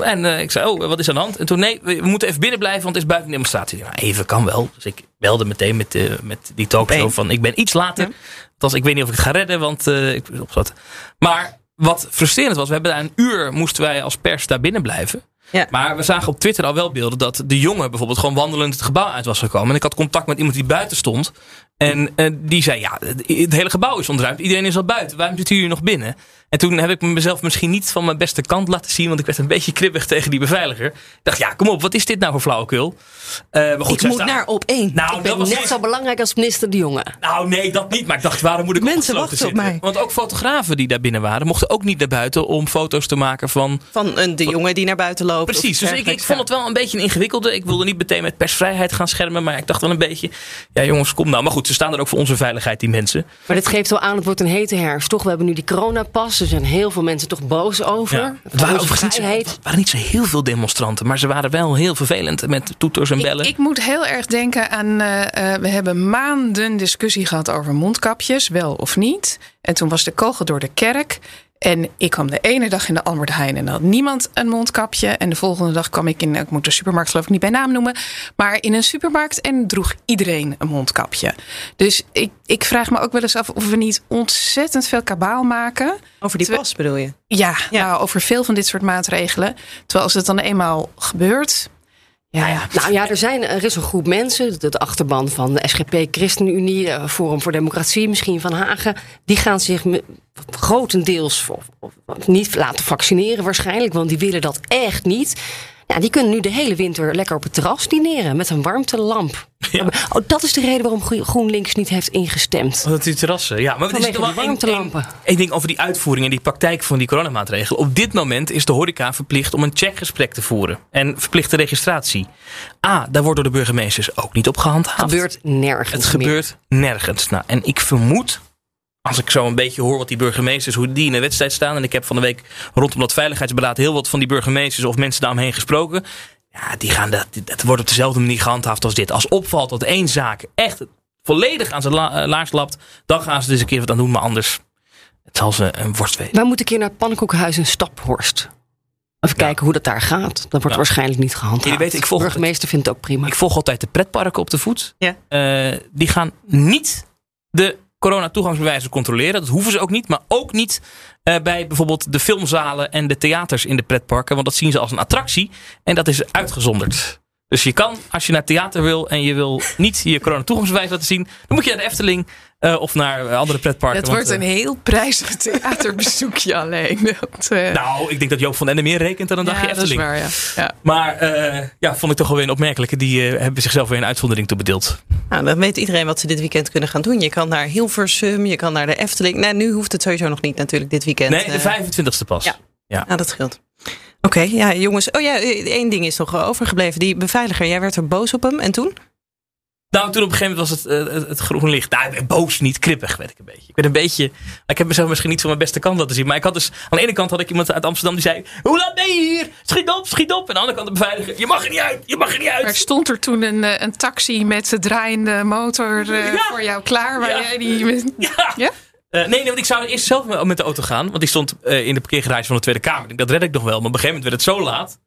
En uh, ik zei, oh, wat is aan de hand? En toen, nee, we moeten even binnen blijven, want het is buiten demonstratie. Nou, even kan wel. Dus ik belde meteen met, uh, met die talkshow van, ik ben iets later. Ja. Althans, ik weet niet of ik het ga redden, want uh, ik zat. Maar wat frustrerend was, we hebben daar een uur, moesten wij als pers daar binnen blijven. Ja. Maar we zagen op Twitter al wel beelden dat de jongen bijvoorbeeld gewoon wandelend het gebouw uit was gekomen. En ik had contact met iemand die buiten stond. En uh, die zei, ja, het hele gebouw is ontruimd. Iedereen is al buiten. Waarom zitten jullie nog binnen? En toen heb ik mezelf misschien niet van mijn beste kant laten zien. Want ik werd een beetje kribbig tegen die beveiliger. Ik dacht, ja, kom op, wat is dit nou voor flauwekul? Uh, maar goed, ik moet naar op één. Nou, ik ben net niet... zo belangrijk als minister De Jonge. Nou, nee, dat niet. Maar ik dacht, waarom moet ik Mensen wachten zitten? op mij. Want ook fotografen die daar binnen waren, mochten ook niet naar buiten om foto's te maken van... Van een De Jonge die naar buiten loopt. Precies, dus ik, ik vond het wel een beetje een ingewikkelde. Ik wilde niet meteen met persvrijheid gaan schermen. Maar ik dacht wel een beetje, ja jongens, kom nou. Maar goed, ze staan er ook voor onze veiligheid, die mensen. Maar dit geeft wel aan, het wordt een hete herfst. Toch, we hebben nu die coronapas. Er zijn heel veel mensen toch boos over. Ja. Het waren, overigens niet, zo, waren niet zo heel veel demonstranten, maar ze waren wel heel vervelend met toeters en bellen. Ik, ik moet heel erg denken aan. Uh, uh, we hebben maanden discussie gehad over mondkapjes, wel of niet. En toen was de kogel door de kerk. En ik kwam de ene dag in de Albert Heijn en had niemand een mondkapje. En de volgende dag kwam ik in, ik moet de supermarkt geloof ik niet bij naam noemen, maar in een supermarkt en droeg iedereen een mondkapje. Dus ik, ik vraag me ook wel eens af of we niet ontzettend veel kabaal maken. Over die pas bedoel je? Ja, ja. Nou, over veel van dit soort maatregelen. Terwijl als het dan eenmaal gebeurt, ja, ja. Nou ja, er, zijn, er is een groep mensen, de achterban van de SGP, ChristenUnie, Forum voor Democratie, misschien van Hagen, die gaan zich grotendeels niet laten vaccineren waarschijnlijk, want die willen dat echt niet. Ja, die kunnen nu de hele winter lekker op het terras dineren met een warmtelamp. Ja. Oh, dat is de reden waarom GroenLinks niet heeft ingestemd. Dat die terrassen, ja. Maar het is wel warmtelampen. Eén ding over die uitvoering en die praktijk van die coronamaatregelen. Op dit moment is de horeca verplicht om een checkgesprek te voeren. En verplichte registratie. A, daar wordt door de burgemeesters ook niet op gehandhaafd. Het gebeurt nergens Het gebeurt nergens. Nou, en ik vermoed als ik zo een beetje hoor wat die burgemeesters, hoe die in de wedstrijd staan. En ik heb van de week rondom dat veiligheidsberaad heel wat van die burgemeesters of mensen daaromheen gesproken. Ja, die gaan dat, dat wordt op dezelfde manier gehandhaafd als dit. Als opvalt dat één zaak echt volledig aan zijn la, laars lapt, dan gaan ze dus een keer wat aan doen. Maar anders, het zal ze een worst weten. Wij moeten een keer naar pannenkoekenhuis in Staphorst. Even ja. kijken hoe dat daar gaat. Dat wordt ja. waarschijnlijk niet gehandhaafd. Jullie weten, ik volg de burgemeester vindt het ook prima. Ik volg altijd de pretparken op de voet. Ja. Uh, die gaan niet de corona-toegangsbewijzen controleren. Dat hoeven ze ook niet. Maar ook niet uh, bij bijvoorbeeld de filmzalen en de theaters in de pretparken. Want dat zien ze als een attractie. En dat is uitgezonderd. Dus je kan, als je naar theater wil en je wil niet je corona-toegangsbewijs laten zien, dan moet je naar de Efteling uh, of naar andere pretparken. Het wordt want, uh, een heel prijzig theaterbezoekje alleen. Dat, uh... Nou, ik denk dat Joop van Ende meer rekent dan een ja, dagje Efteling. Dat is waar, ja. ja. Maar ja, vond ik toch wel weer een opmerkelijke. Die hebben zichzelf weer een uitzondering toebedeeld. Nou, dan weet iedereen wat ze dit weekend kunnen gaan doen. Je kan naar Hilversum, je kan naar de Efteling. Nee, nu hoeft het sowieso nog niet natuurlijk dit weekend. Nee, de 25e pas. Ja, ja. Nou, dat scheelt. Oké, okay, ja, jongens. Oh ja, één ding is nog overgebleven. Die beveiliger, jij werd er boos op hem. En toen? Nou, toen op een gegeven moment was het, uh, het, groen licht. Nou, boos, niet krippig werd ik een beetje. Ik ben een beetje. Ik heb mezelf misschien niet van mijn beste kant laten zien. Maar ik had dus. Aan de ene kant had ik iemand uit Amsterdam die zei: Hoe laat ben je hier? Schiet op, schiet op. En aan de andere kant de beveiliger: Je mag er niet uit, je mag er niet uit. Maar stond er toen een, een taxi met de draaiende motor uh, ja. voor jou klaar? Waar ja. jij die. Ja. ja? Uh, nee, nee, want ik zou eerst zelf met de auto gaan. Want die stond uh, in de parkeergarage van de Tweede Kamer. Ik dat red ik nog wel. Maar op een gegeven moment werd het zo laat.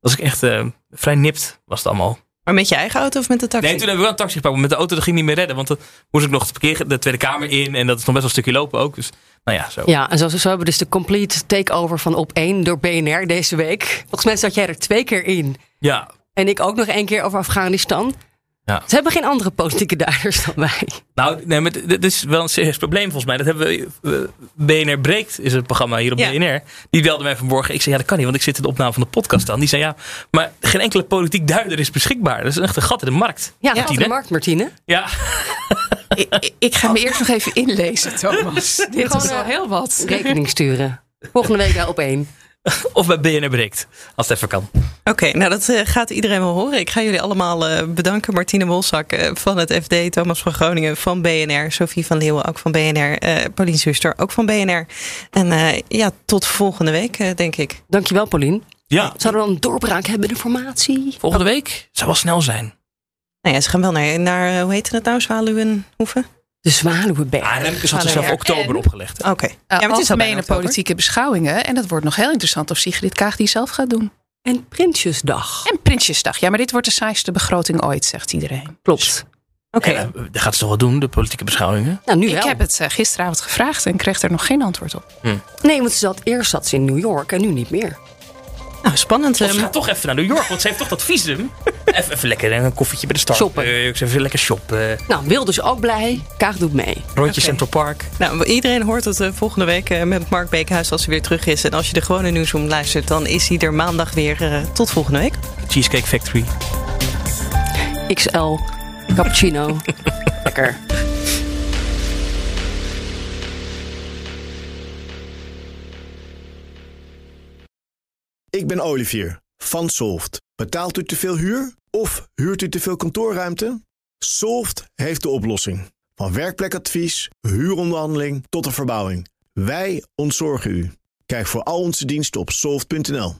Was ik echt uh, vrij nipt, was het allemaal. Maar met je eigen auto of met de taxi? Nee, toen hebben we wel een taxi gepakt. Maar met de auto dat ging niet meer redden. Want dan moest ik nog de, parkeer, de Tweede Kamer in. En dat is nog best wel een stukje lopen ook. Dus nou ja, zo. Ja, en zo, zo hebben we dus de complete takeover van op 1 door BNR deze week. Volgens mij zat jij er twee keer in. Ja. En ik ook nog één keer over Afghanistan. Ja. Ze hebben geen andere politieke duiders dan wij. Nou, nee, maar dit is wel een serieus probleem volgens mij. Dat hebben we. BNR Breekt is een programma hier op ja. BNR. Die belde mij vanmorgen. Ik zei, ja, dat kan niet, want ik zit in de opname van de podcast aan. Die zei, ja, maar geen enkele politiek duider is beschikbaar. Dat is echt een gat in de markt. Ja, gat in de markt, Martine. Ja. ik, ik ga me eerst nog even inlezen, Thomas. Dit is wel eh, heel wat. Rekening sturen. Volgende week daar op één. Of bij BNR Breekt, als het even kan. Oké, nou dat eh, gaat iedereen wel horen. Ik ga jullie allemaal eh, bedanken. Martine Wolzak eh, van het FD, Thomas van Groningen van BNR, Sophie van Leeuwen ook van BNR, eh Paulien Zuster ook van BNR. En eh, ja, tot volgende week, denk ik. Dankjewel, Paulien. Ja, Zouden we dan een doorbraak hebben in de formatie? volgende week zou wel snel zijn. Nou ja, ze gaan wel naar, naar hoe heet het nou, Zwaluwenhoeven? De Zwaluwenberg. Ah, Remkes had er zelf oktober En- opgelegd. Oké. Uh, ja, algemene politieke beschouwingen. En dat wordt nog heel interessant of Sigrid Kaag die zelf gaat doen. En Prinsjesdag. En Prinsjesdag. Ja, maar dit wordt de saaiste begroting ooit, zegt iedereen. Klopt. Oké. Ja, dat gaat ze toch wel doen, de politieke beschouwingen? Nou, nu Ik wel. heb het eh, gisteravond gevraagd en kreeg er nog geen antwoord op. Nee, want ze zat, eerst zat ze in New York en nu niet meer. Nou, spannend. Of eh, ze gaat toch even naar New York, want ze heeft toch dat visum. Even, even lekker een koffietje bij de start. Shoppen. even lekker shoppen. Nou, Wilders ook blij. Kaag doet mee. Rondje. Central Park. Nou, iedereen hoort het eh, volgende week eh, met Mark Beekhuis als hij weer terug is. En als je de gewone nieuwsroom luistert, dan is hij er maandag weer. eh, tot volgende week. Cheesecake Factory. XL. Cappuccino. Lekker. Ik ben Olivier van Solft. Betaalt u te veel huur of huurt u te veel kantoorruimte? Solft heeft de oplossing. Van werkplekadvies, huuronderhandeling tot een verbouwing. Wij ontzorgen u. Kijk voor al onze diensten op soft.nl.